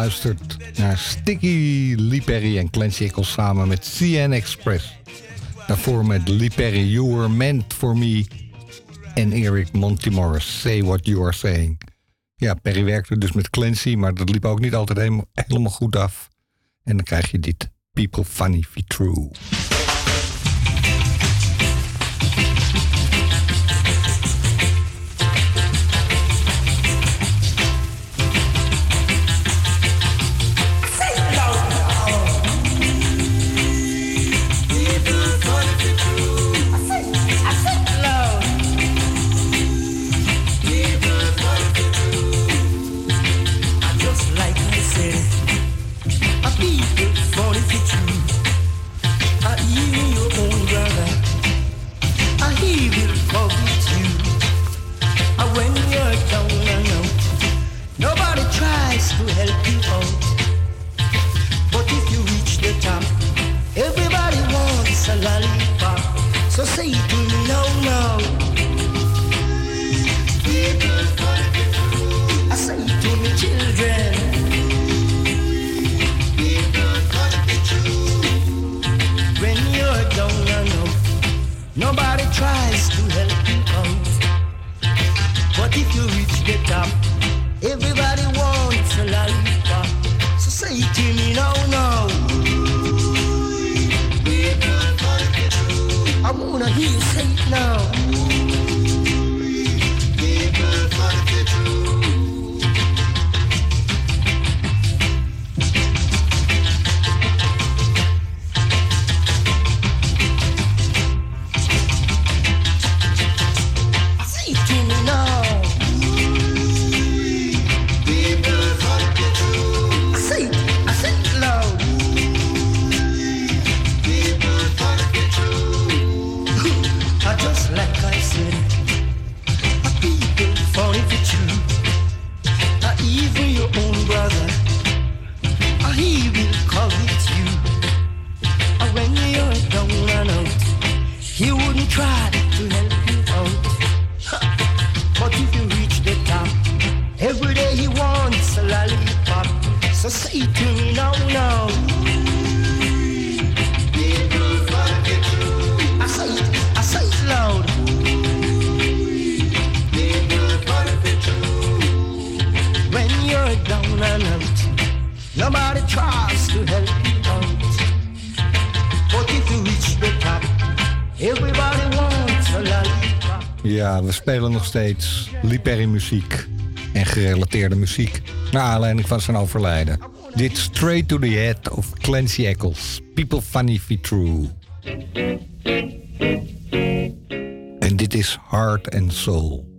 geluisterd naar Sticky Lee Perry en Clancy Eccles samen met CN Express. Daarvoor met Lee Perry, You Were Meant For Me en Eric Montimorris, Say What You Are Saying. Ja, Perry werkte dus met Clancy, maar dat liep ook niet altijd helemaal, helemaal goed af. En dan krijg je dit, People Funny Be True. ja, we spelen nog steeds Liperi muziek en gerelateerde muziek naar aanleiding van zijn overlijden. Dit Straight to the Head of Clancy Eccles, People Funny If True. En dit is Heart and Soul.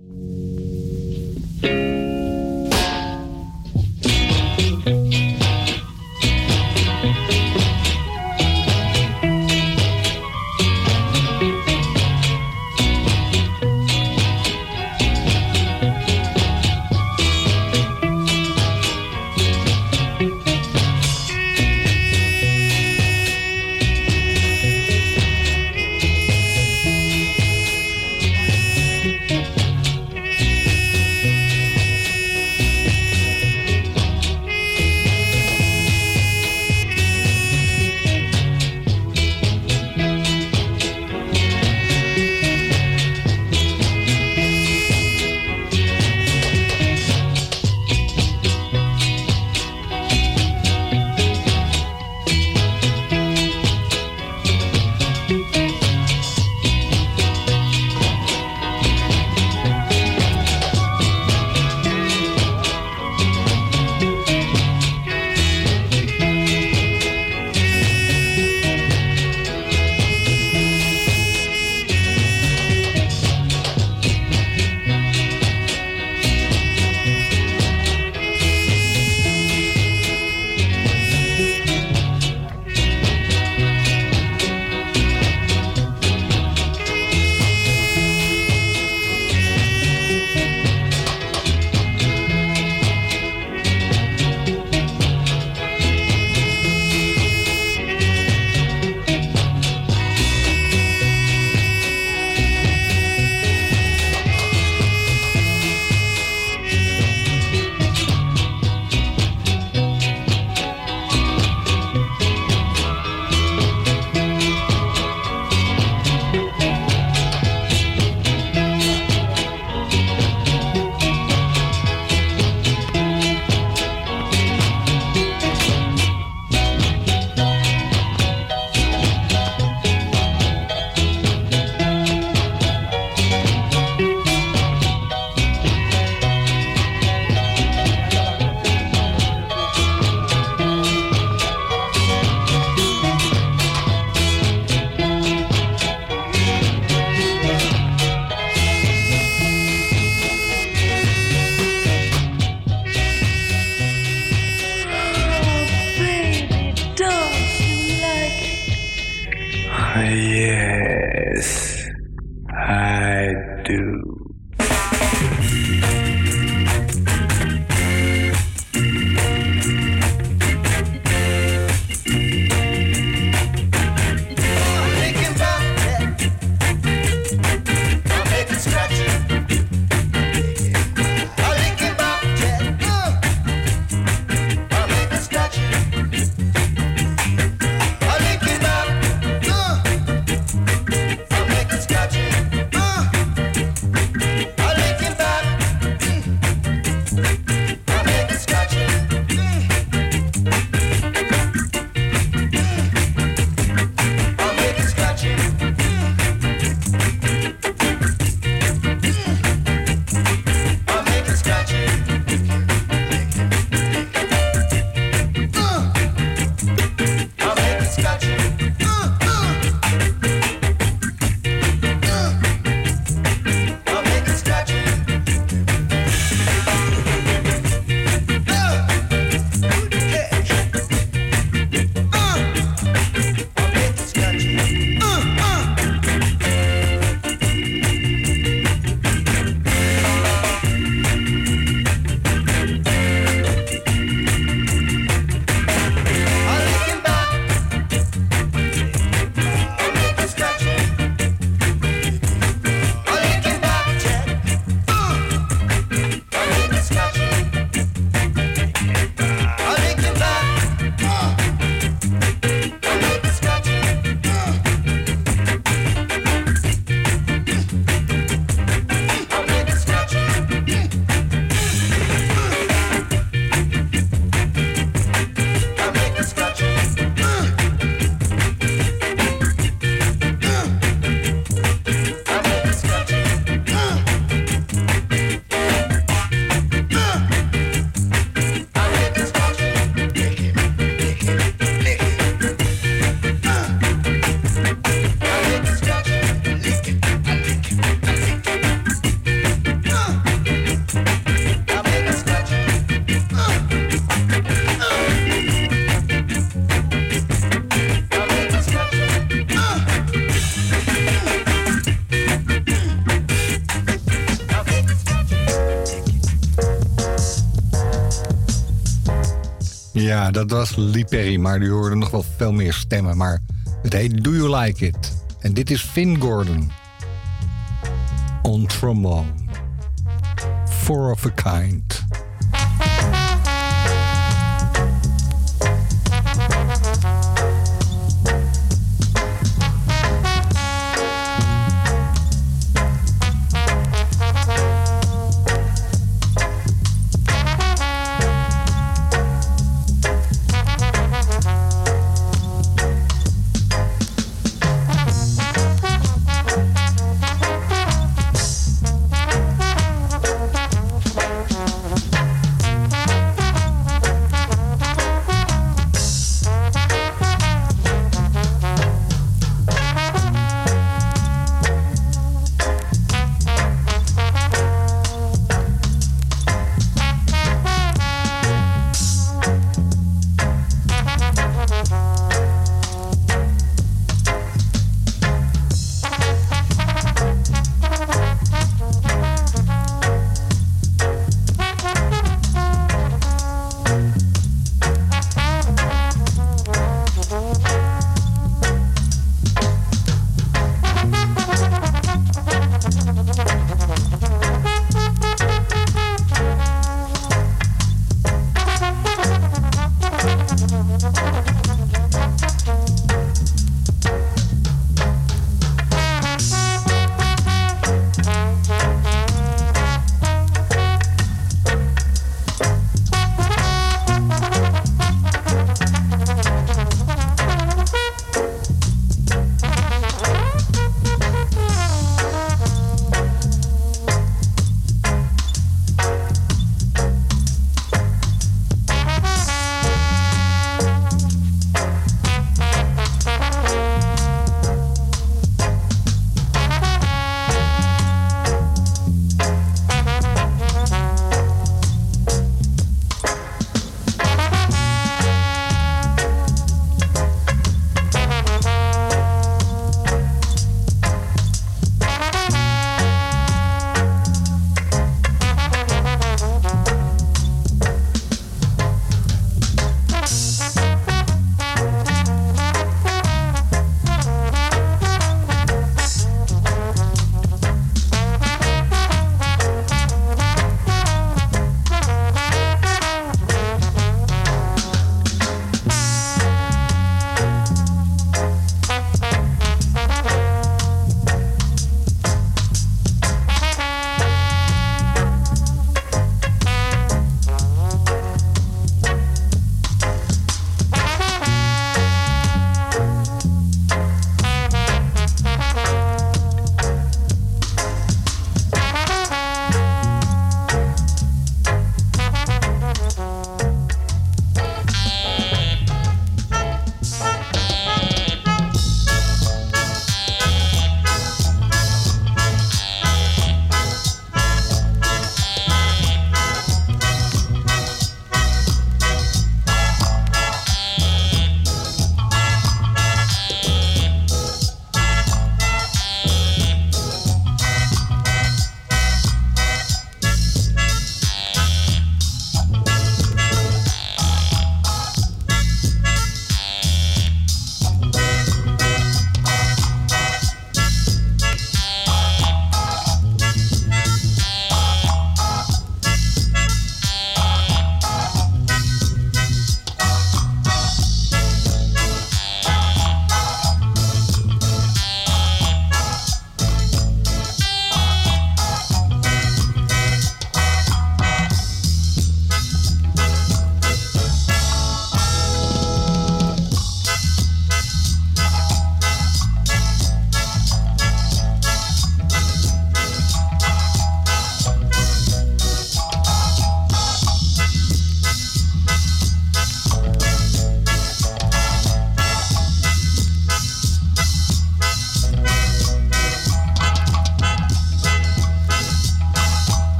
Ja, dat was Lee maar die hoorde nog wel veel meer stemmen. Maar het heet Do You Like It? En dit is Finn Gordon. On trombone. Four of a kind.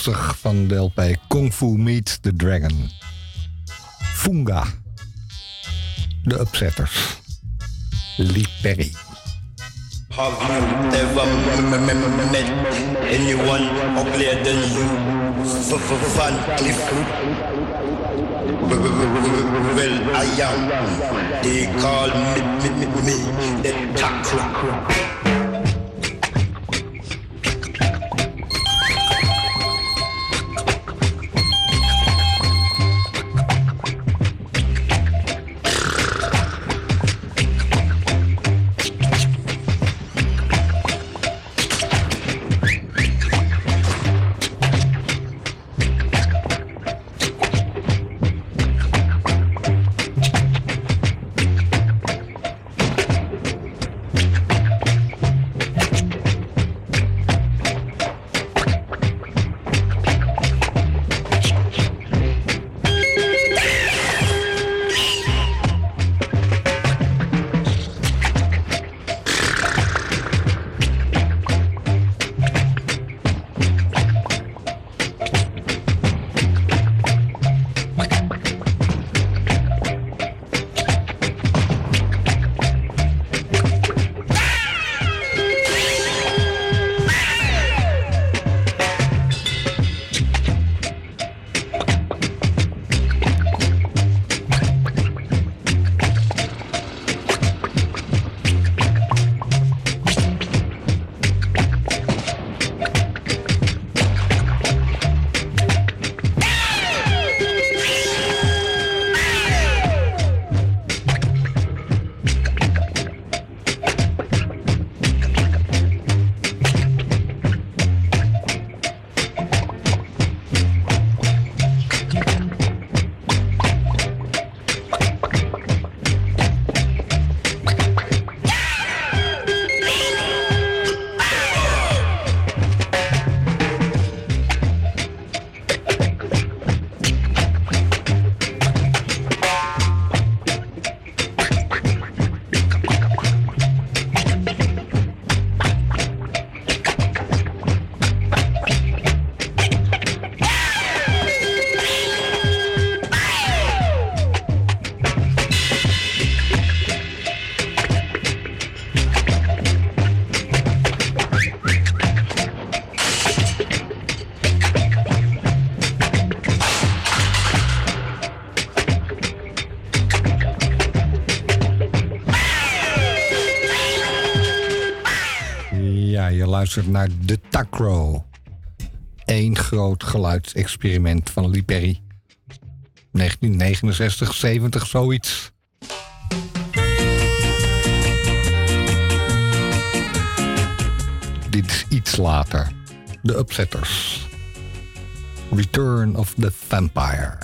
Afkomstig van de LP Kung Fu Meets the Dragon. Funga. De Upsetters. Lee Perry. Have you ever met anyone uglier than you? Van. Well, I am. They call me, me, me, me the tackle. Naar The Tacro. Eén groot geluidsexperiment van Lee Perry. 1969, 70, zoiets. Dit is iets later. The Upsetters. Return of the Vampire.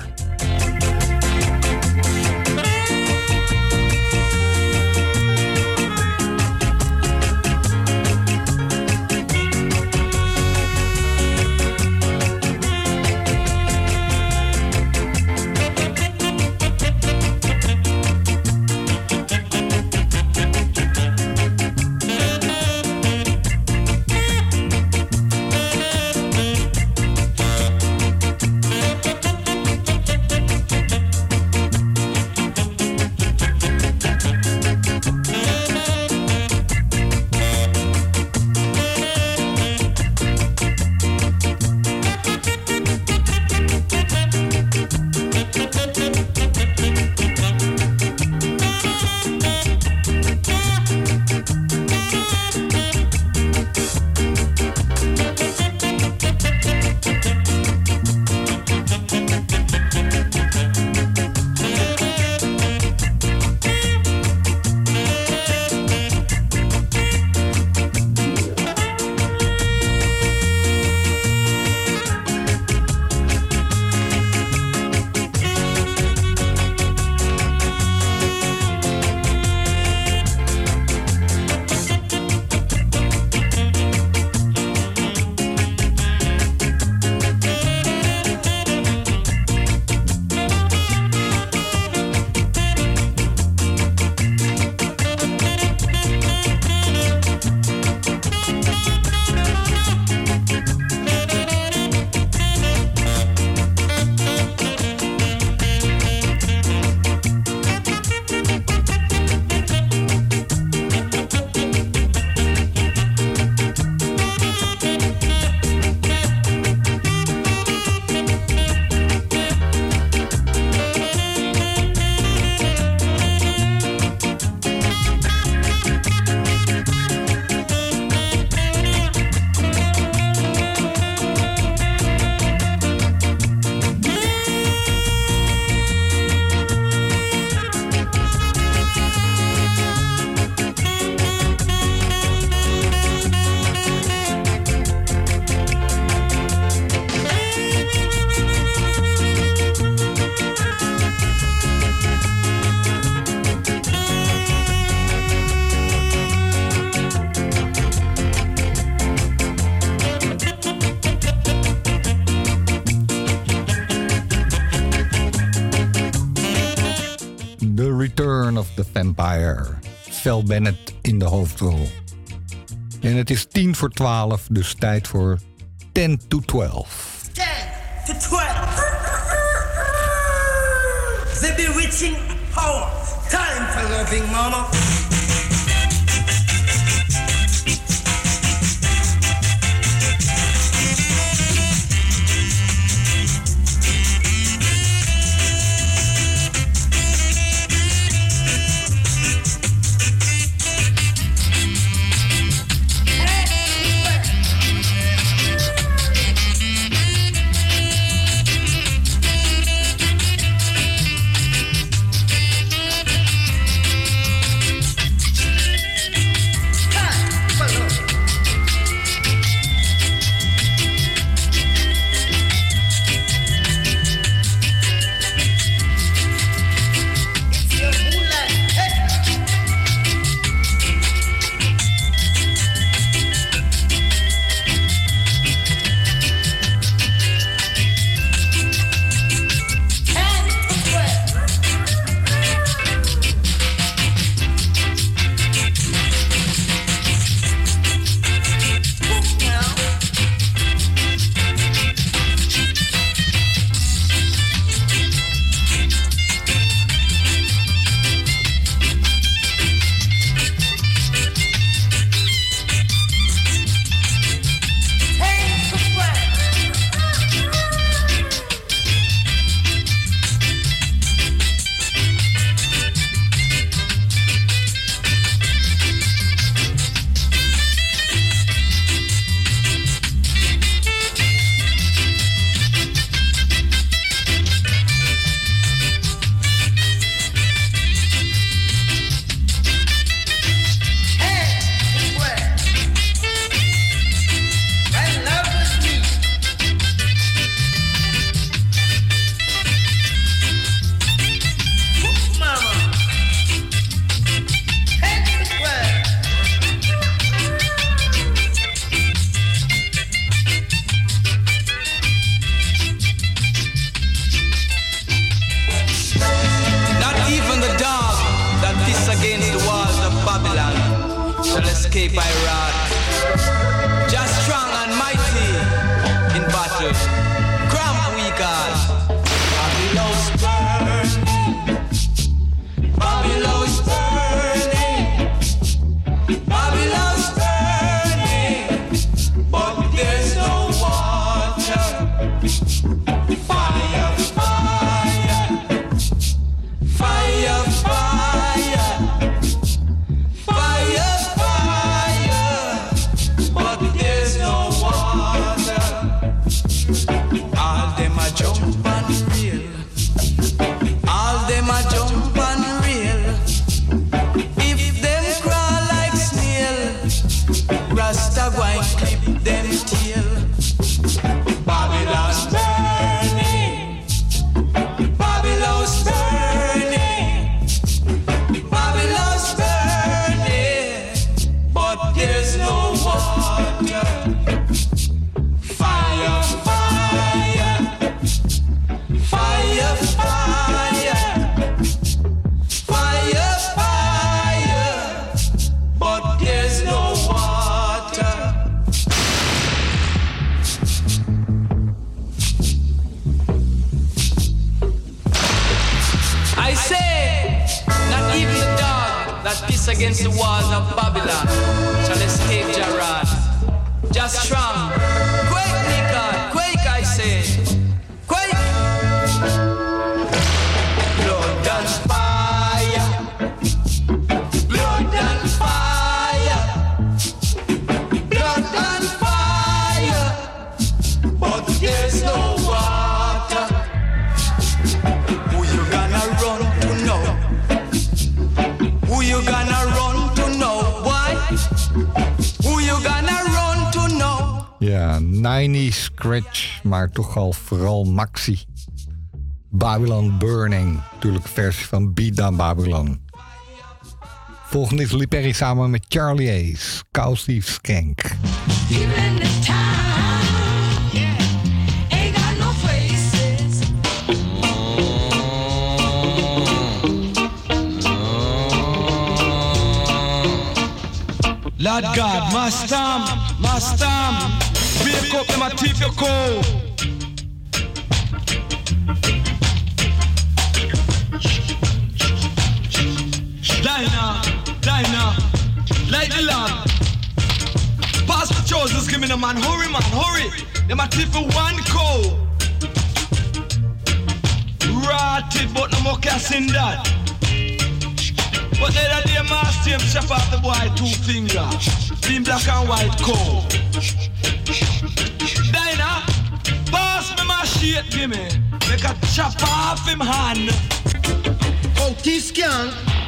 Val Bennett in de hoofdrol. En het is 10 voor 12, dus tijd voor 10 to 12. 10 to 12. The bewitching hour. Time for loving, mama. Say, not even the dog that piss against the walls of Babylon shall escape Jarad. Just strong. scratch, maar toch al vooral maxi. Babylon Burning, natuurlijk vers van Beat Babylon. Volgende is Liperi samen met Charlie Ace, Cowsleeve Skank. Lord God, wake up them a thief your cold. Dinah, Dinah, light the lamp. Pass the choices, give me the man, hurry man, hurry. Them a thief for one coal. Rotted, but no more casting that. But they that day master him chop off the boy two finger. Being black and white coal. Dinah, pass me my shit, give me. Make a chop off him hand. Oh. From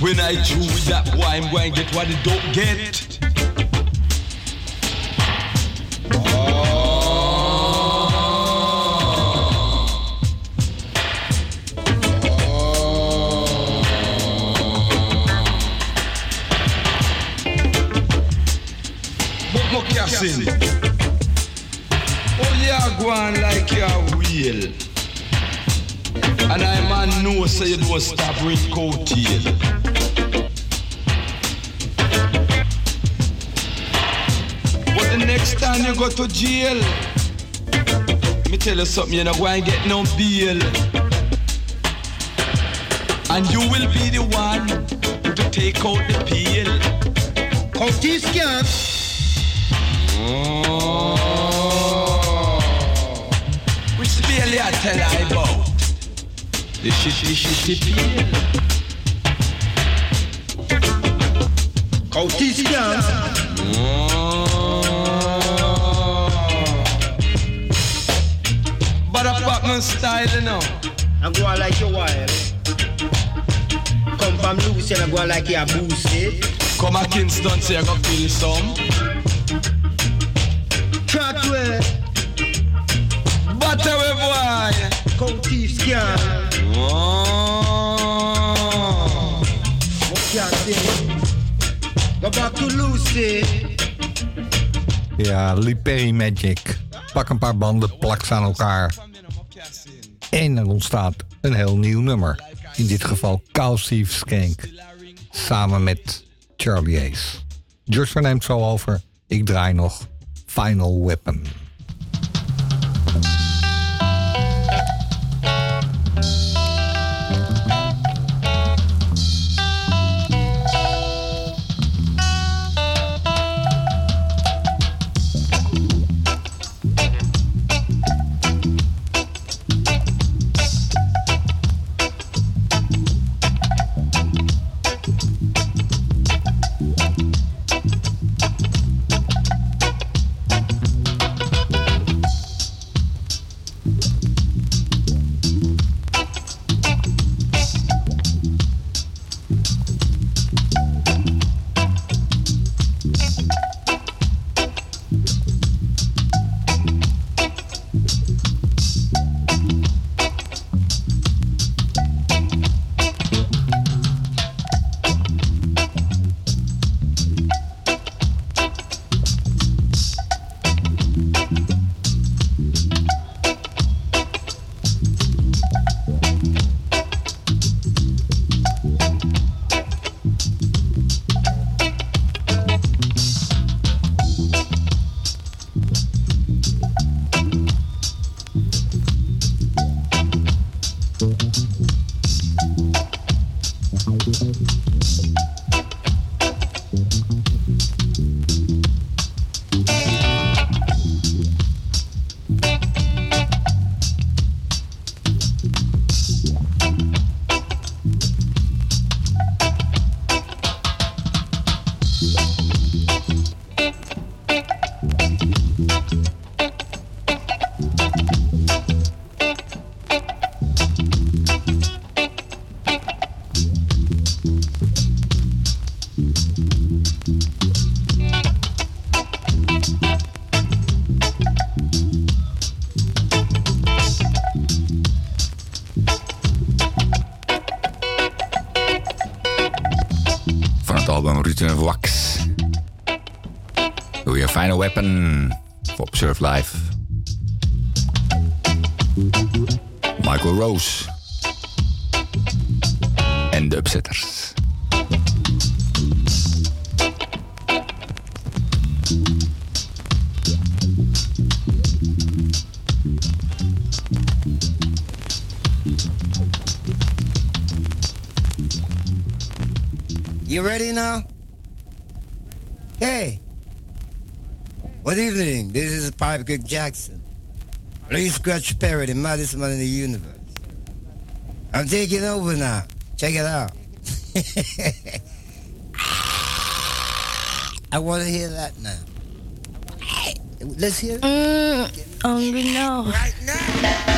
When I chew with that boy, I'm going to get what it don't get. Casting. Oh, yeah, go on like you're real. And I man know so you don't stop with coattail. But you go to jail, me tell you something, you're not going to get no bail. And you will be the one to take out the peel. County scan. Oh. Which barely I tell I about. The shit, the shit, the peel. County scan. But a Batman style, you know. I go on like you wild. Come from Lucy and I go on like you boozy. Come a Kingston, say I go feel some. Chat way. Butter way, boy. County scan. What can't say? Go back to Lucy. Ja, Lee Perry Magic. Pak een paar banden, plak ze aan elkaar. En er ontstaat een heel nieuw nummer. In dit geval Cow Steve Skank. Samen met Charlie Ace. Joshua neemt zo over. Ik draai nog Final Weapon. Surf life. Michael Rose. Good evening. This is Pipe Jackson. Lee Scratch Perry, the maddest man in the universe. I'm taking over now. Check it out. [laughs] I want to hear that now. Let's hear it. Mm, um, only now. Right now.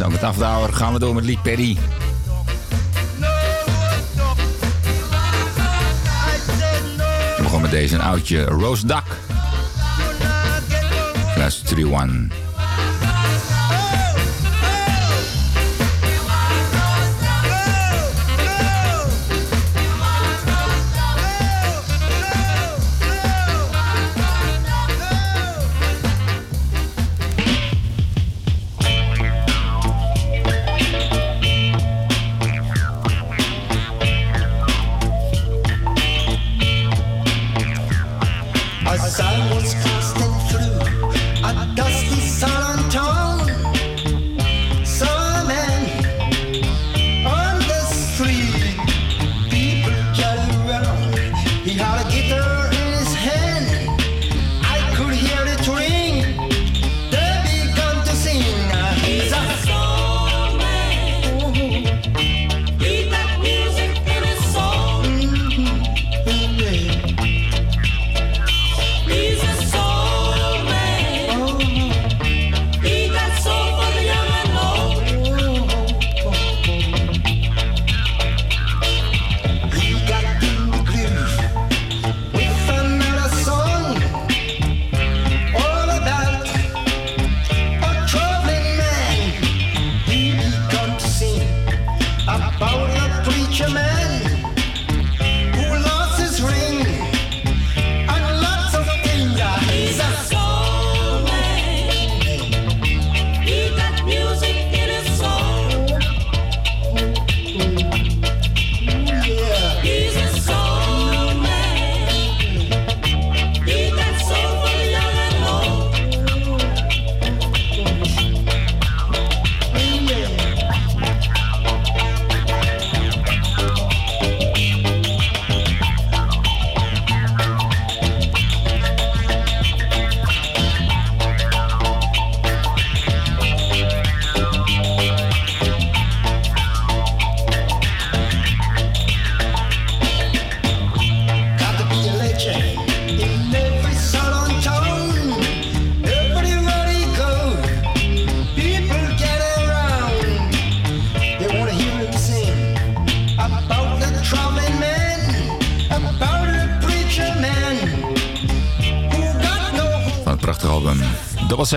Dan met het. Gaan we door met Lee Perry. We begonnen met deze een oudje Rose Duck. Class 3-1.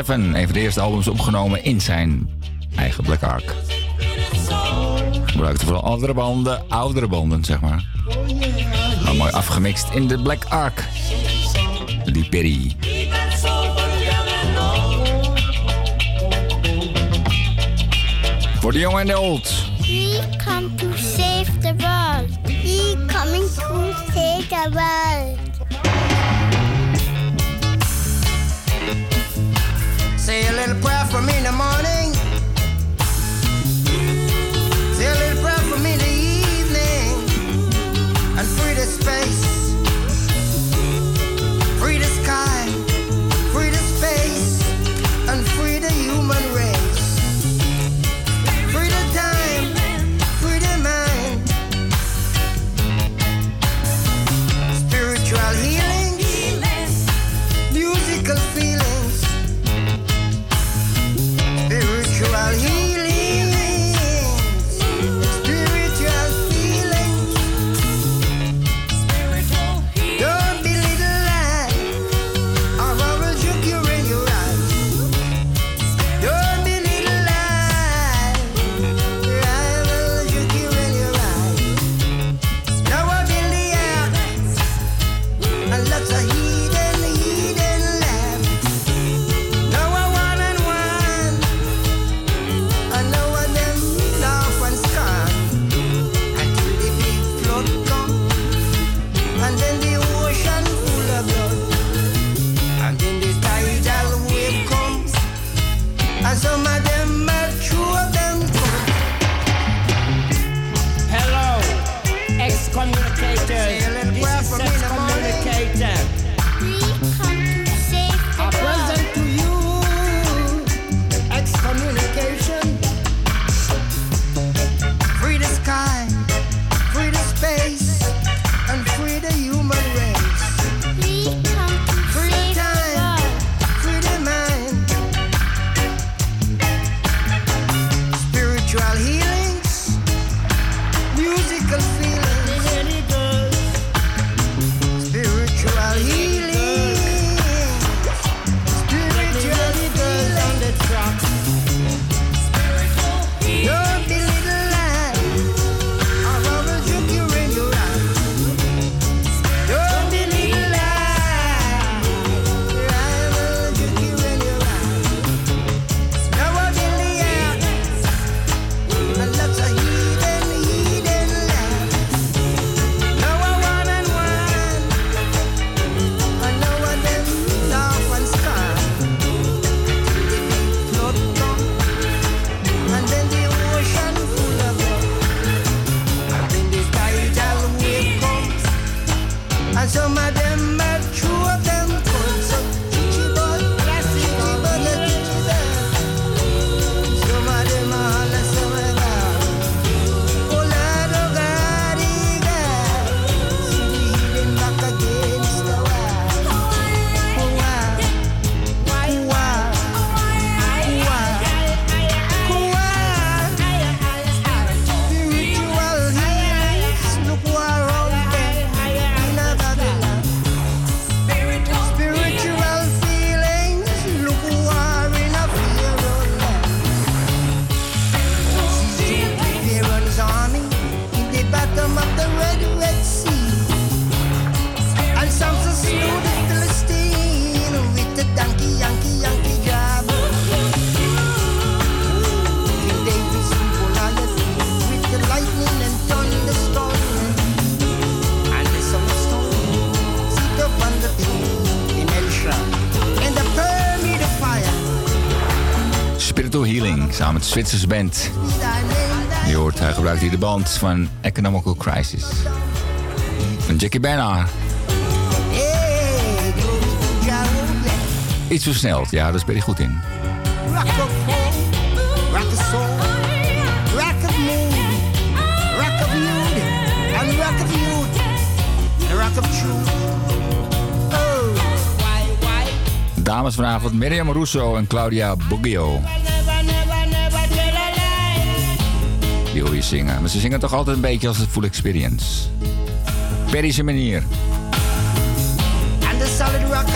Seven, een van de eerste albums opgenomen in zijn eigen Black Ark. Gebruikte vooral andere banden, oudere banden zeg maar. Maar mooi afgemixt in de Black Ark. Die Voor de jong en de old. We come to save the world. We coming to save the world. say a little prayer for me in the morning. Zwitserse band. Je hoort, hij gebruikt hier de band van Economical Crisis. Van Jackie Banner. Iets versneld, ja, daar speel je goed in. Dames vanavond Miriam Russo en Claudia Boggio. Die hoor zingen. Maar ze zingen toch altijd een beetje als het full experience. Perische manier. And the solid rock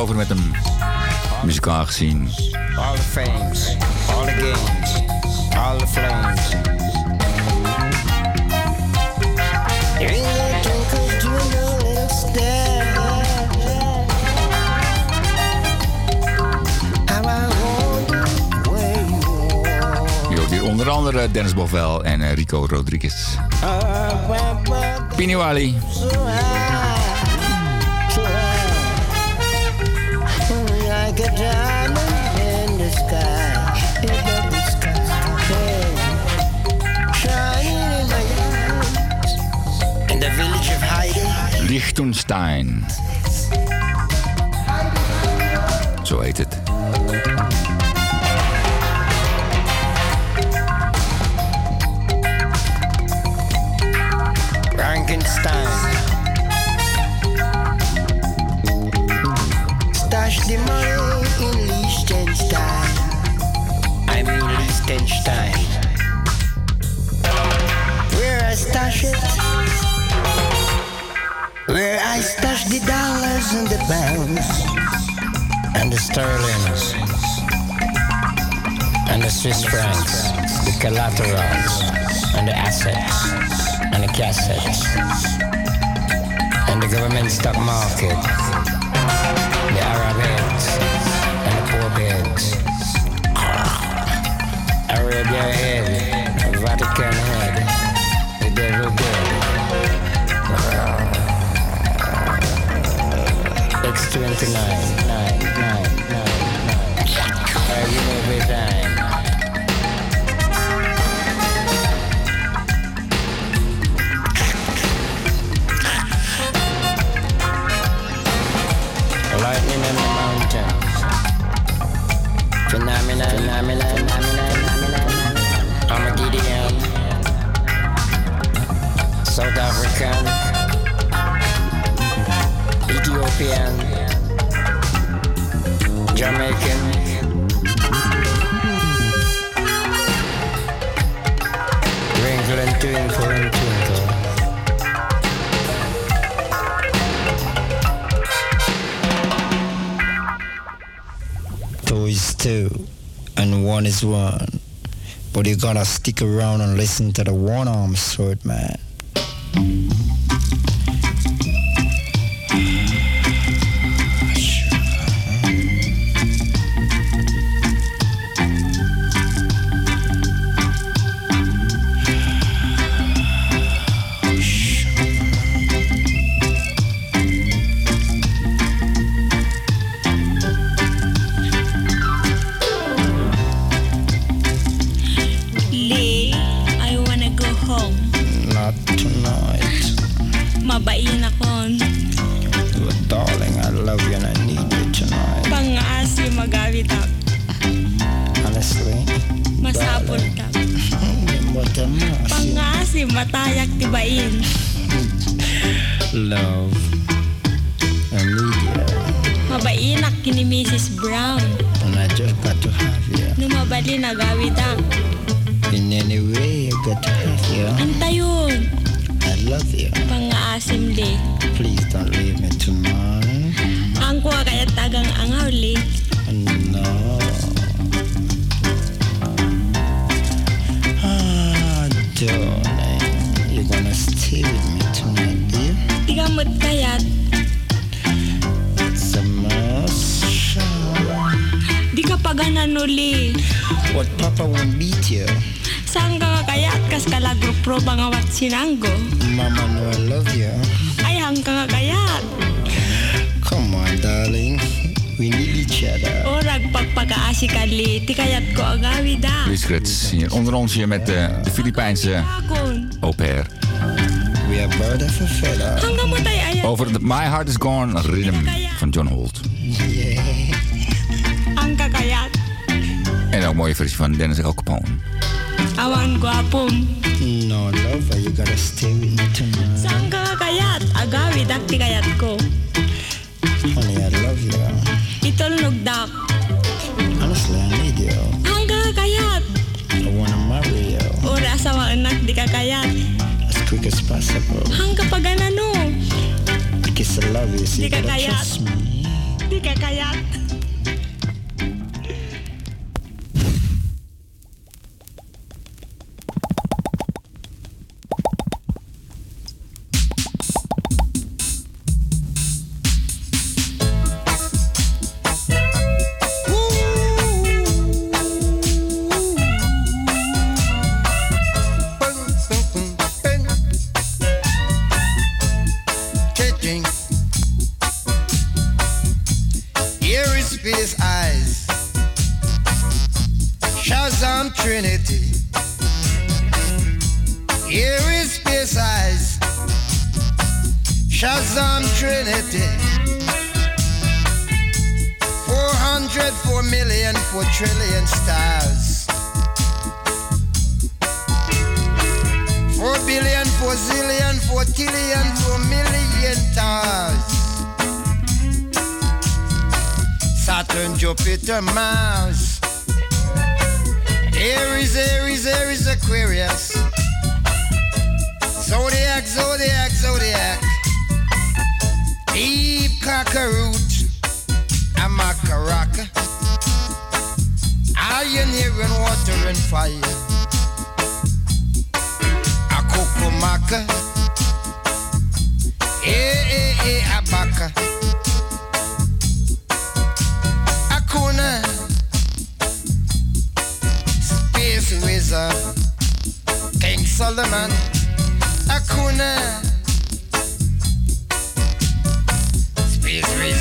over met hem. Muzikaal gezien. All the fames, all the games, all the flames. Onder andere Dennis Bovell en eh, Rico Rodriguez. Ah, ah, ah, Pini Wally. Liechtenstein. So heet het. Frankenstein. Stash the money in Liechtenstein. I'm in Liechtenstein. the dollars and the pounds and the sterlings and the Swiss francs, the collaterals and the assets and the cassettes and the government stock market, the Arab heads and the poor beds, Arabia head, Vatican head, the devil head. It's 29, 9, 9, 9, 9, 9. Every movie time. Lightning in the mountains. Phenomena, phenomena, phenomena, phenomena. Armageddon. South African. Jamaican. Wrinkle and twinkle and twinkle. Two is two, and one is one. But you gotta stick around and listen to the one-armed sword man. met eh, de Filipijnse au pair. We are bird a feather. Over de My Heart is Gone Rhythm van John Holt. En ook een mooie versie van Dennis El Capone.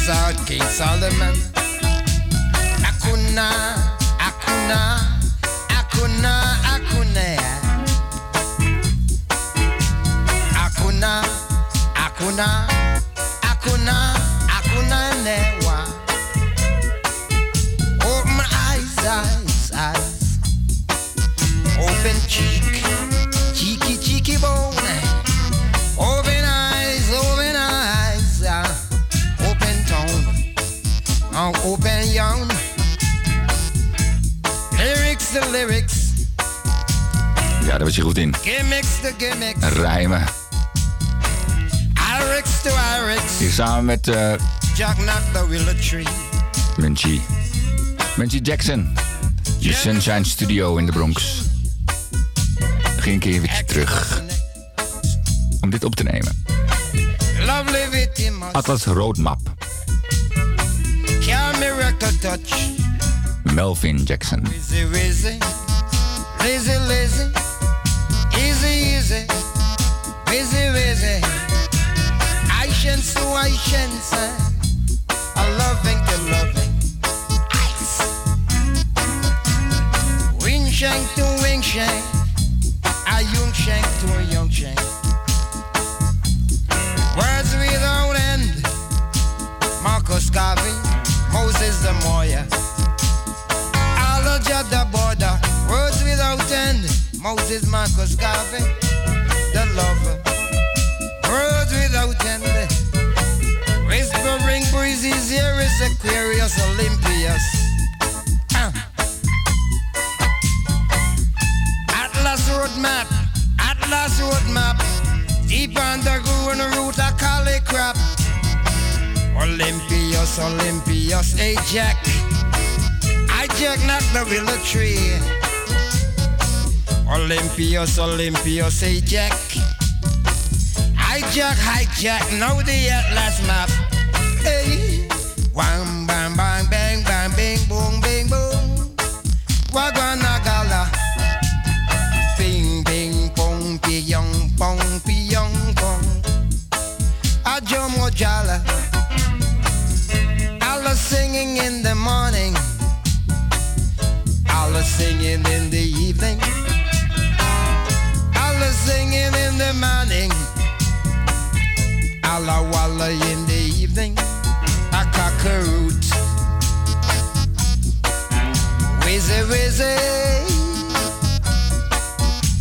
King, King Solomon. Akuna, Akuna, Akuna, Akuna. Akuna, Akuna, Akuna, Akuna newa. Open eyes, eyes, eyes. Open cheek. Open young. Lyrics the lyrics, Ja, daar was je goed in. gimmicks the gimmicks, Rijmen. lyrics to lyrics. Hier samen met eh Jack knocked the willow tree. Munchie. Munchie Jackson. Je Sunshine Studio in de Bronx. Ging een keer eventjes terug. Om dit op te nemen. Atlas Roadmap. Miracle touch. Melvin Jackson. Easy, easy, lazy, lazy, easy, easy, busy, busy. I shan't so I shan't say. I loving to loving. Ice. Wing shank to wing shank. A young shank to a young shank. Words without end. Marcus Garvey, Moses the Moya. At the border, words without end. Moses Marcus Garvey, the lover. Words without end. Whispering breezes, here is Aquarius Olympius. Ah. Atlas road map, Atlas road map. Deep underground route, I call it crap. Olympius, Olympius, hey Jack. I Jack knocked the willow tree. Olympius, Olympius, hey Jack. Hijack, hijack, now the Atlas map. Hey, wham, bam, bang, bang, bang, bing, boom, bing, boom. Waganagala. Bing, bing, pong, piyong, pong, piyong, pong. Ajomo jala. Singing in the morning. Allah singing in the evening. Allah singing in the morning. Allah walla in the evening. A cockroot. Wizzy wizzy.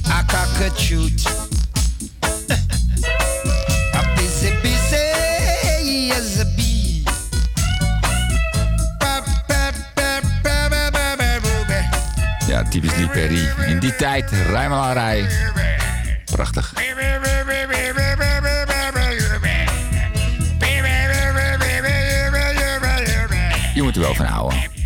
A cockatoot. Ja, typisch Lee Perry. In die tijd, rijmelarij. Prachtig. Je moet er wel van houden.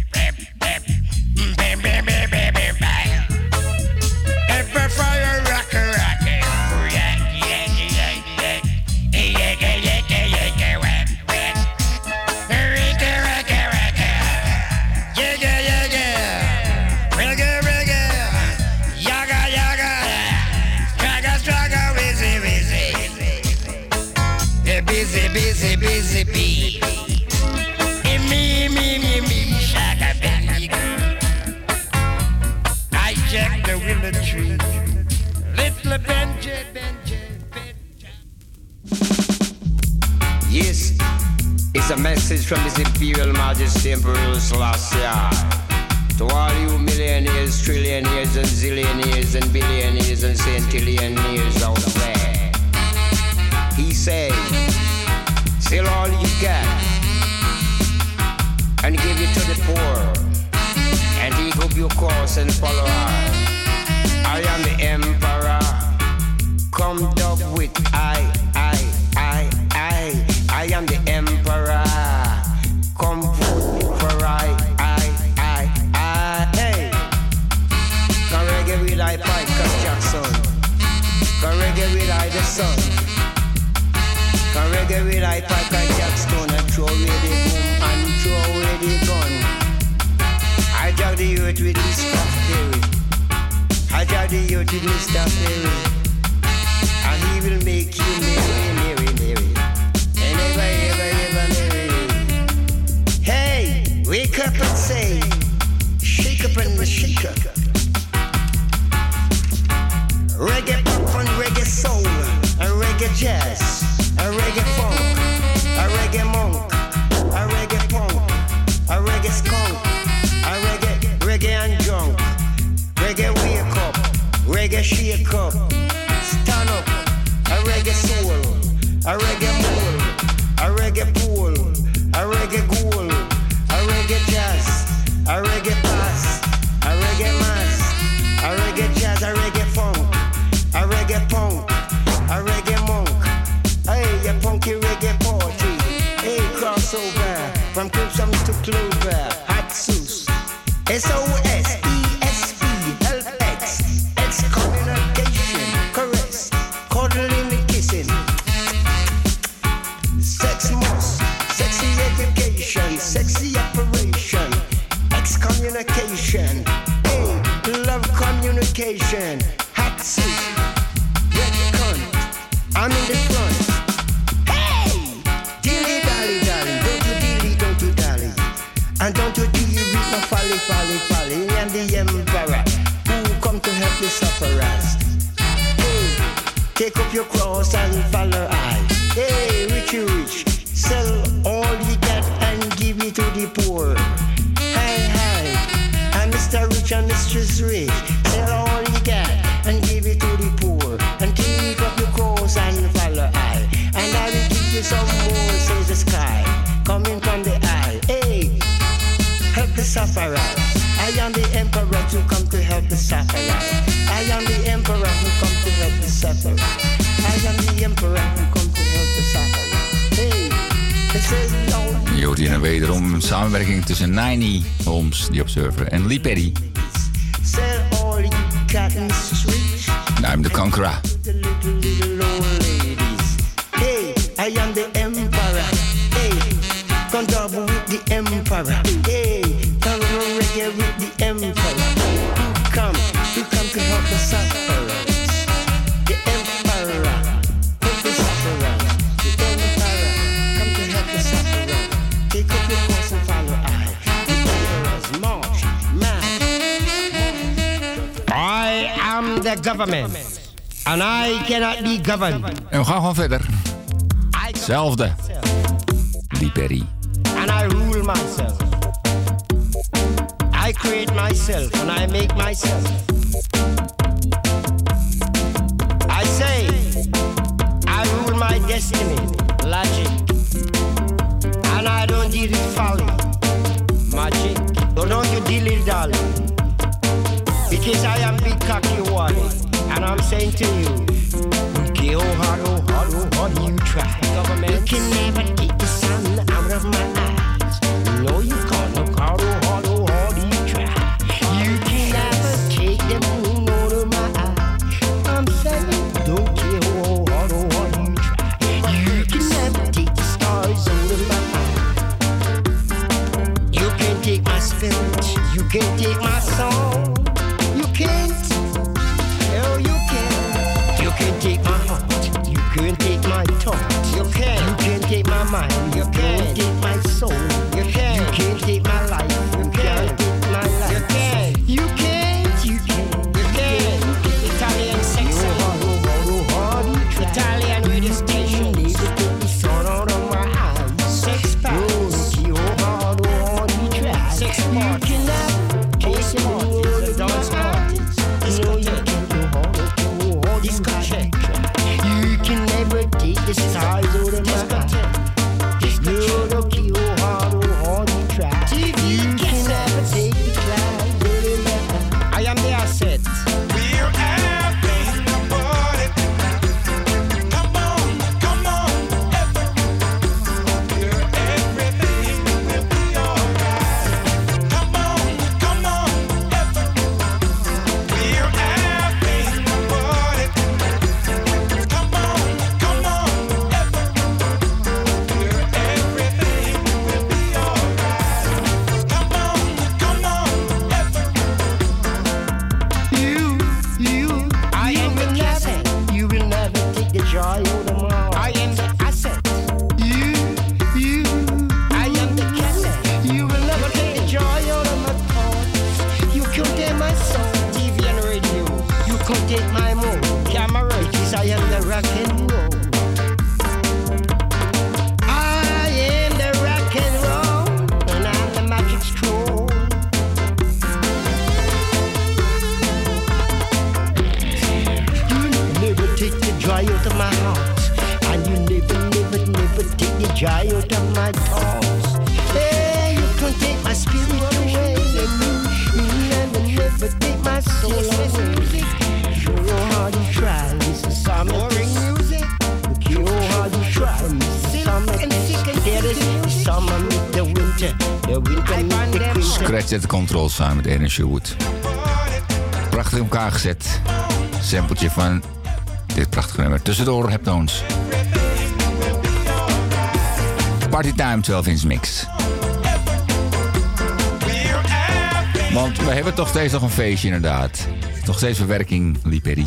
Message from His Imperial Majesty Emperor Selassie. To all you millionaires, trillionaires, and zillionaires, and billionaires, and centillionaires out there. He says, sell all you got and give it to the poor and take up your cross and follow. I am the emperor. Come up with I, I, I, I. I am the emperor. Reggae with I, Michael Jackson. And throw away the boom and throw away the gun. I drag the youth with stuff theory. I drag the youth with Mr. Perry. And he will make you merry, merry, merry. And ever, ever, ever merry. Hey, wake up and say, shake up and shake up. Reggae pop and reggae soul, and reggae jazz, Wake up, stand up. A reggae soul, a reggae mold, a reggae pool, a reggae goal, a reggae jazz, a reggae pass, a reggae mass, a reggae jazz, a reggae funk, a reggae punk, a reggae monk. Hey, a punky reggae party. Hey, crossover from Crimson to 90 e, Holmes, die observer. En Lee Perry En we gaan gewoon verder. Hetzelfde. Control samen met Sherwood. Prachtig in elkaar gezet. Sampletje van dit prachtige nummer. Tussendoor Heptones. Party Time 12 inch mix. Want we hebben toch steeds nog een feestje inderdaad. Nog steeds verwerking, Liperi.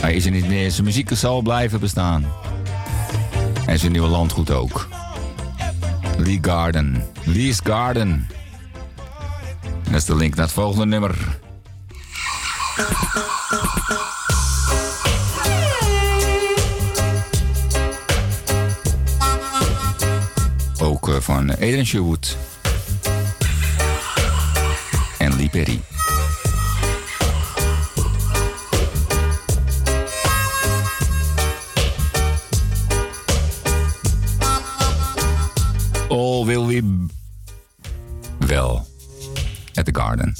Hij is er niet meer. Zijn muziek zal blijven bestaan. En zijn nieuwe landgoed ook. Lee Garden. Lee's Garden. Dat is de link naar het volgende nummer. Ook eh, van Eden Sherwood en Lee Perry. Oh, All will we... Wel... at the Garden.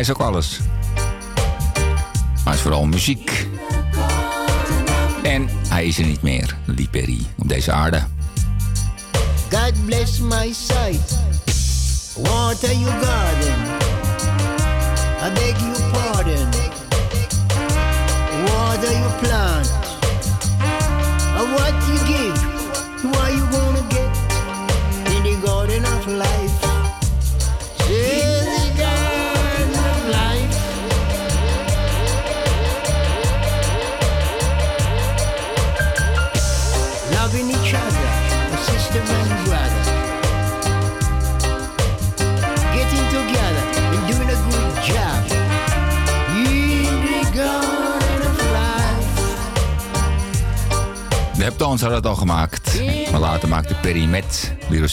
hij is ook alles. Maar hij is vooral muziek. En hij is er niet meer, Lee Perry, op deze aarde. God bless my sight. Water your garden. I beg you De Heptones hadden het al gemaakt. Maar later maakte Perry met Little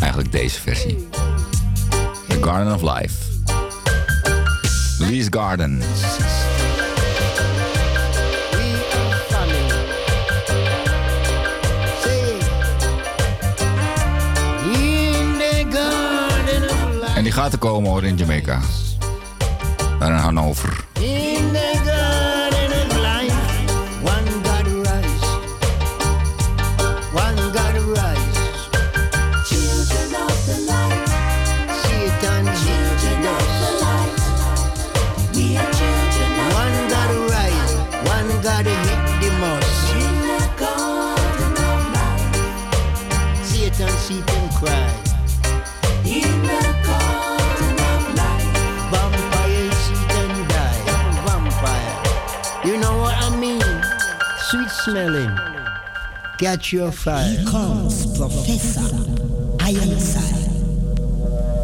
eigenlijk deze versie. The Garden of Life. Lee's Garden. En die gaat er komen hoor in Jamaica. Daar in Hannover. In Sweet smelling. Catch your fire. Here comes Professor Ironside.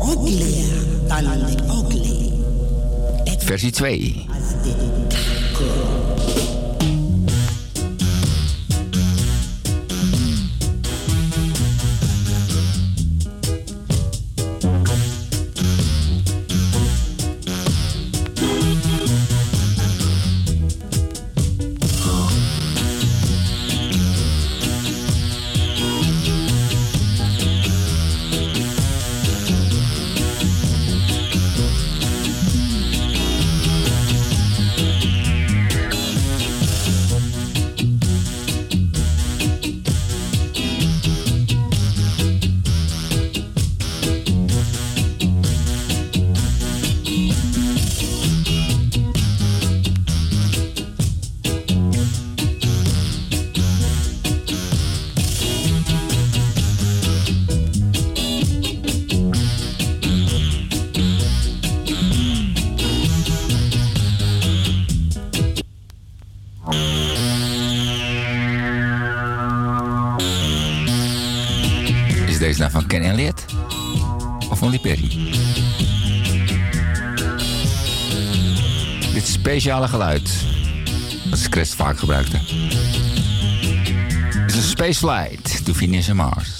Uglier than the ugly. Versie 2. Speciale geluid, dat Chris vaak gebruikte, is een space flight to Venus en Mars.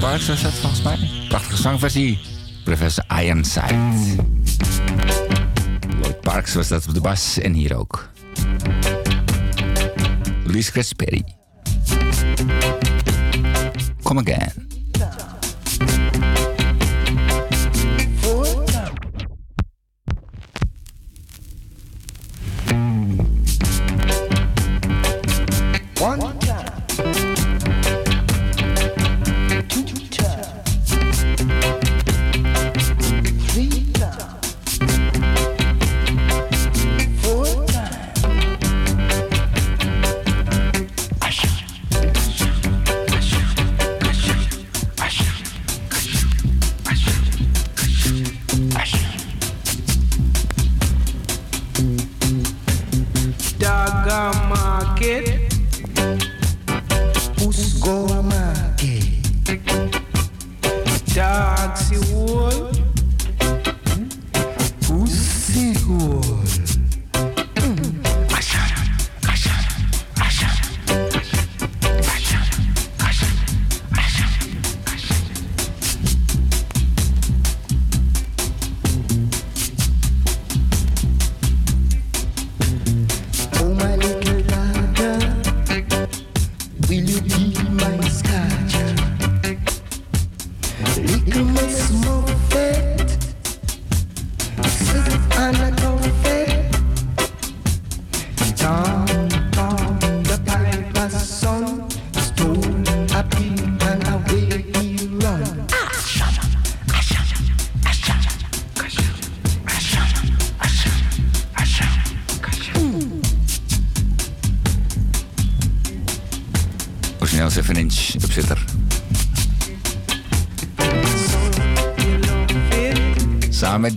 Parks was dat volgens mij. Prachtige zangversie. Professor Ironside. Lloyd Parks was dat op de bas en hier ook. Louise Chris Perry. Come again.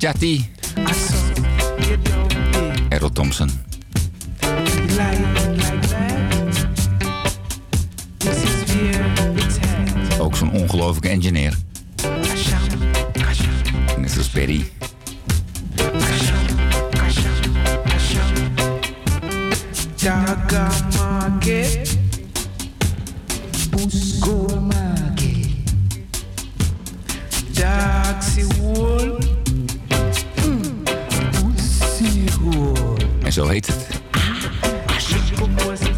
Jati. Errol Thompson. Ook zo'n ongelofelijke engineer. Net als Perry. zo heet het. Ah,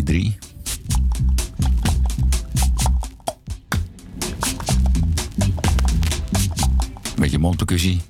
versie 3. Beetje mondpercussie.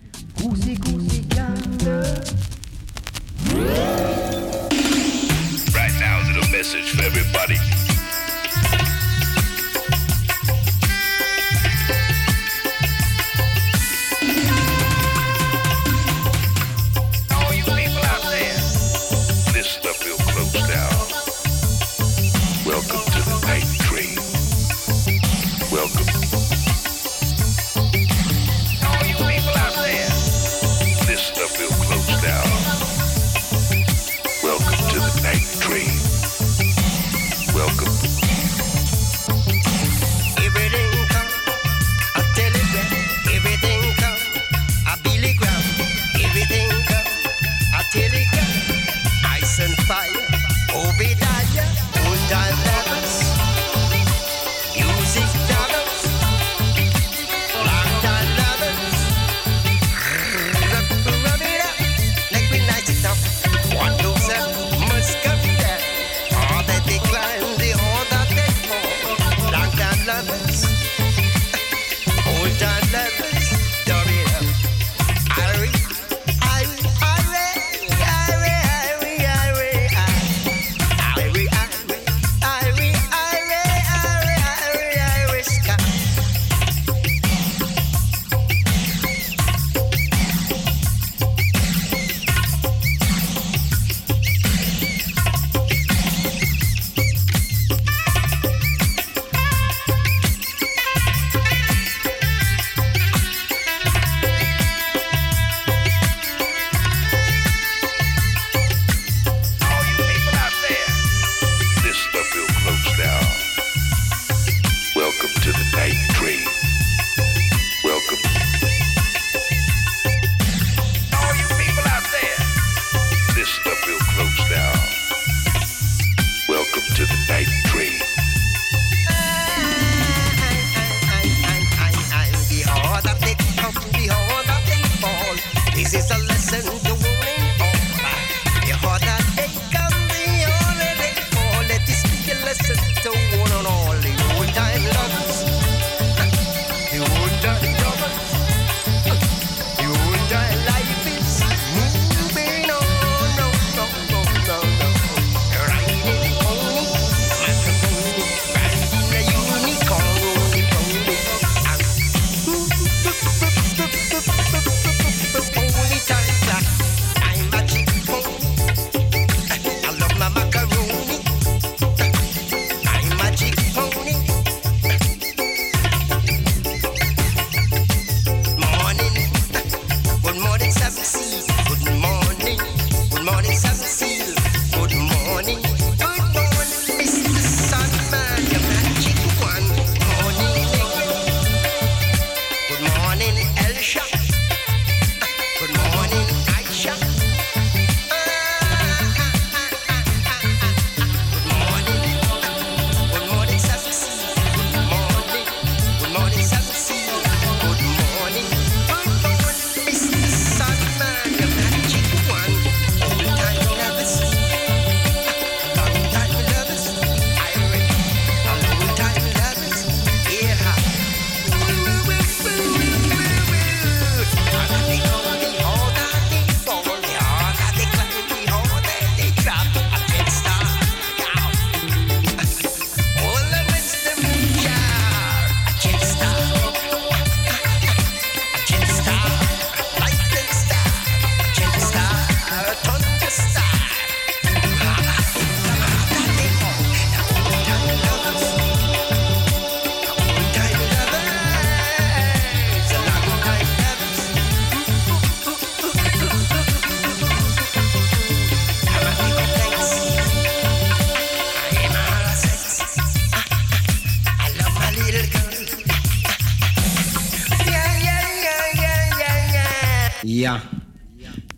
Yeah.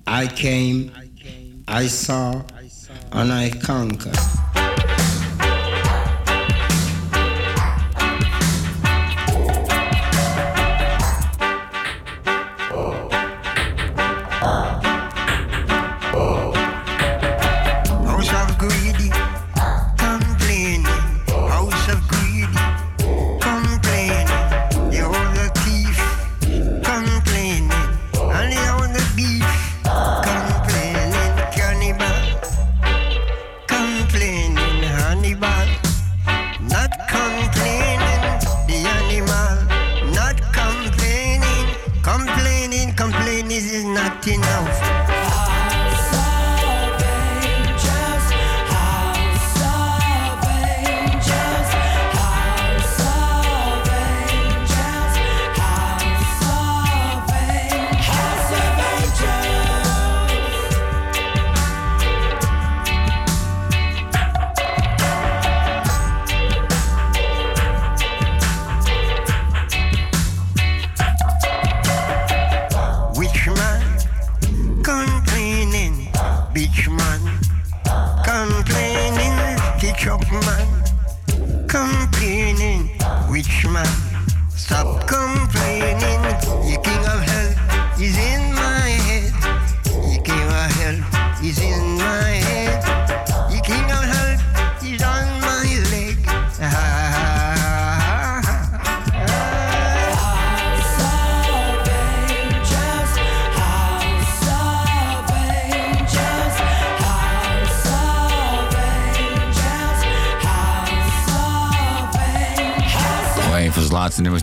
I came, I saw, and I conquered.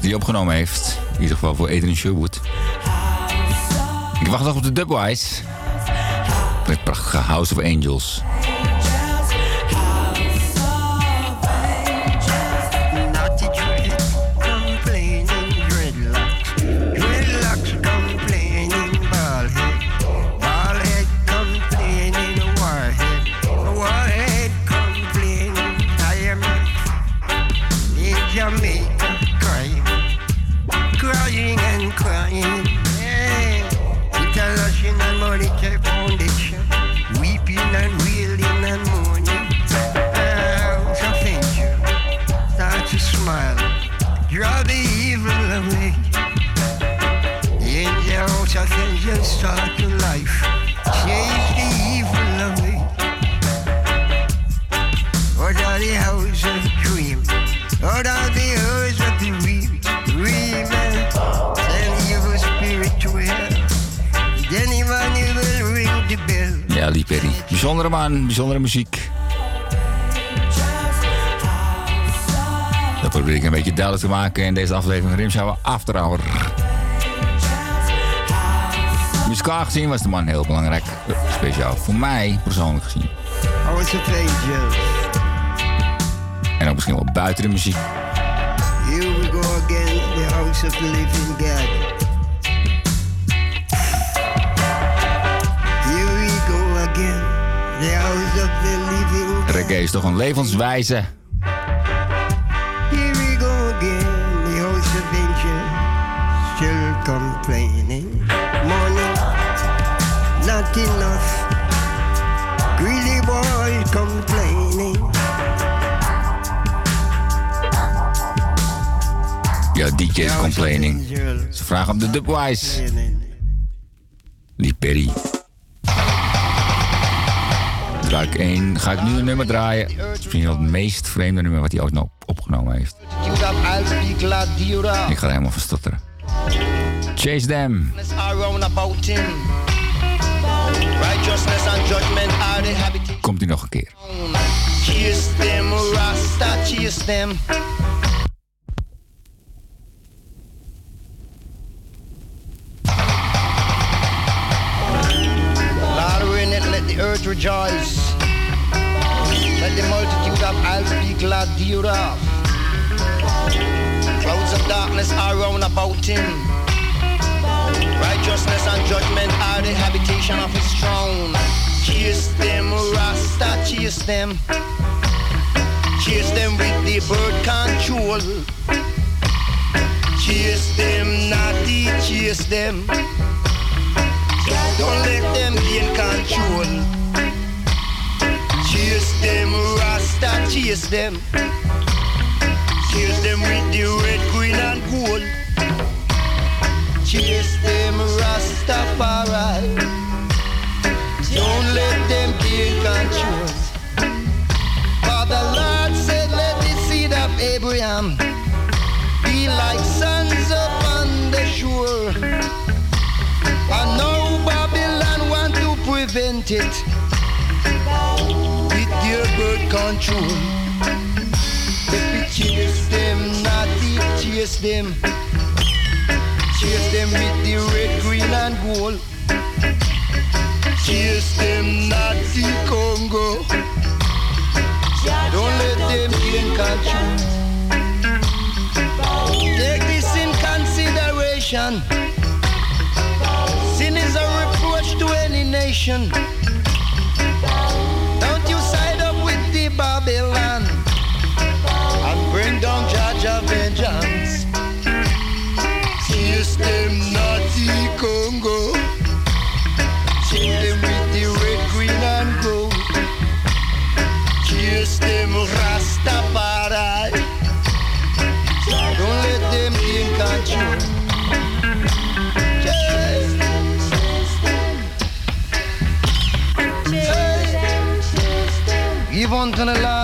Die opgenomen heeft. In ieder geval voor Adrian Sherwood. Ik wacht nog op de Dubwise. Met prachtige House of Angels. Bijzondere bijzondere muziek. Dat probeer ik een beetje duidelijk te maken in deze aflevering Rimshower After Hour. Muzikaal gezien was de man heel belangrijk. Speciaal voor mij, persoonlijk gezien. Angels. En ook misschien wel buiten de muziek. Here we go again, the house of the living God. Reggae is toch een levenswijze. Here we go again, the house of angels. Still complaining. Money, not enough. Greedy boy complaining. Ja, DJ's complaining. Ze vragen op de Dubwise. Lee Perry. Ga ik nu een nummer draaien. Het is misschien wel het meest vreemde nummer wat hij ooit nog opgenomen heeft. Ik ga er helemaal van stotteren. Chase them. Komt hij nog een keer. Chase them, Rasta, chase them. Abraham be like sons upon the shore. And now Babylon want to prevent it with their birth control. If we chase them, not it, chase them. Chase them with the red, green, and gold. Chase them, the Congo. Don't let them gain control. Consideration. Sin is a reproach to any nation. Don't you side up with the Babylon and bring down judge of vengeance. Chase them naughty Give unto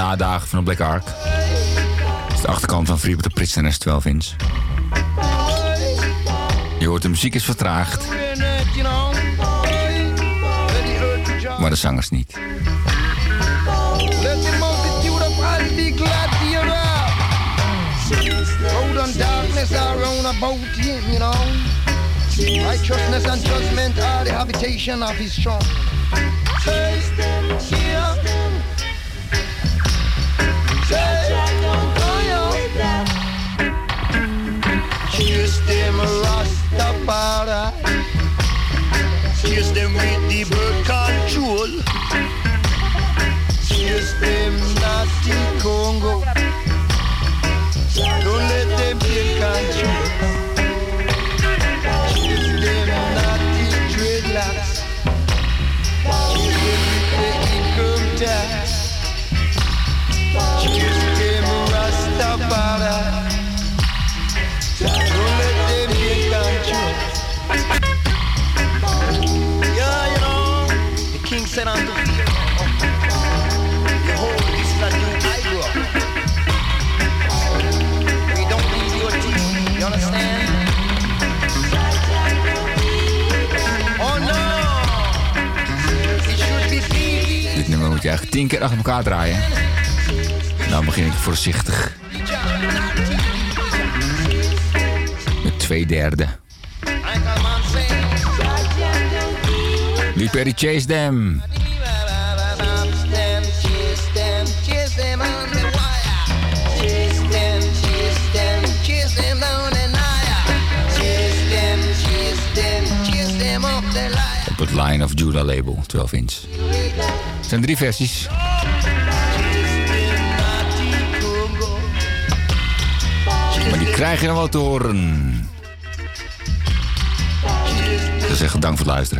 nadagen van een Black Ark. Dat is de achterkant van Freebird de Prisoner 12 inch. Je hoort de muziek is vertraagd, You know, let the earth rejoice. maar de zangers niet. Let the multitude of us be glad thereof. Road and darkness are round about him, you know. Righteousness and judgment are the habitation of his throne. Them the bird tien keer achter elkaar draaien. Nou begin ik voorzichtig. Met twee derde. Lee Perry Chase Them. them, chase them, chase them on the wire. Chase them, chase them, chase them down the wire. Chase them, chase them, chase them up the line. Op het Lion of Judah label, 12 inch. Er zijn drie versies. Maar die krijg je dan wel te horen. Chase zeggen, dank voor het luisteren.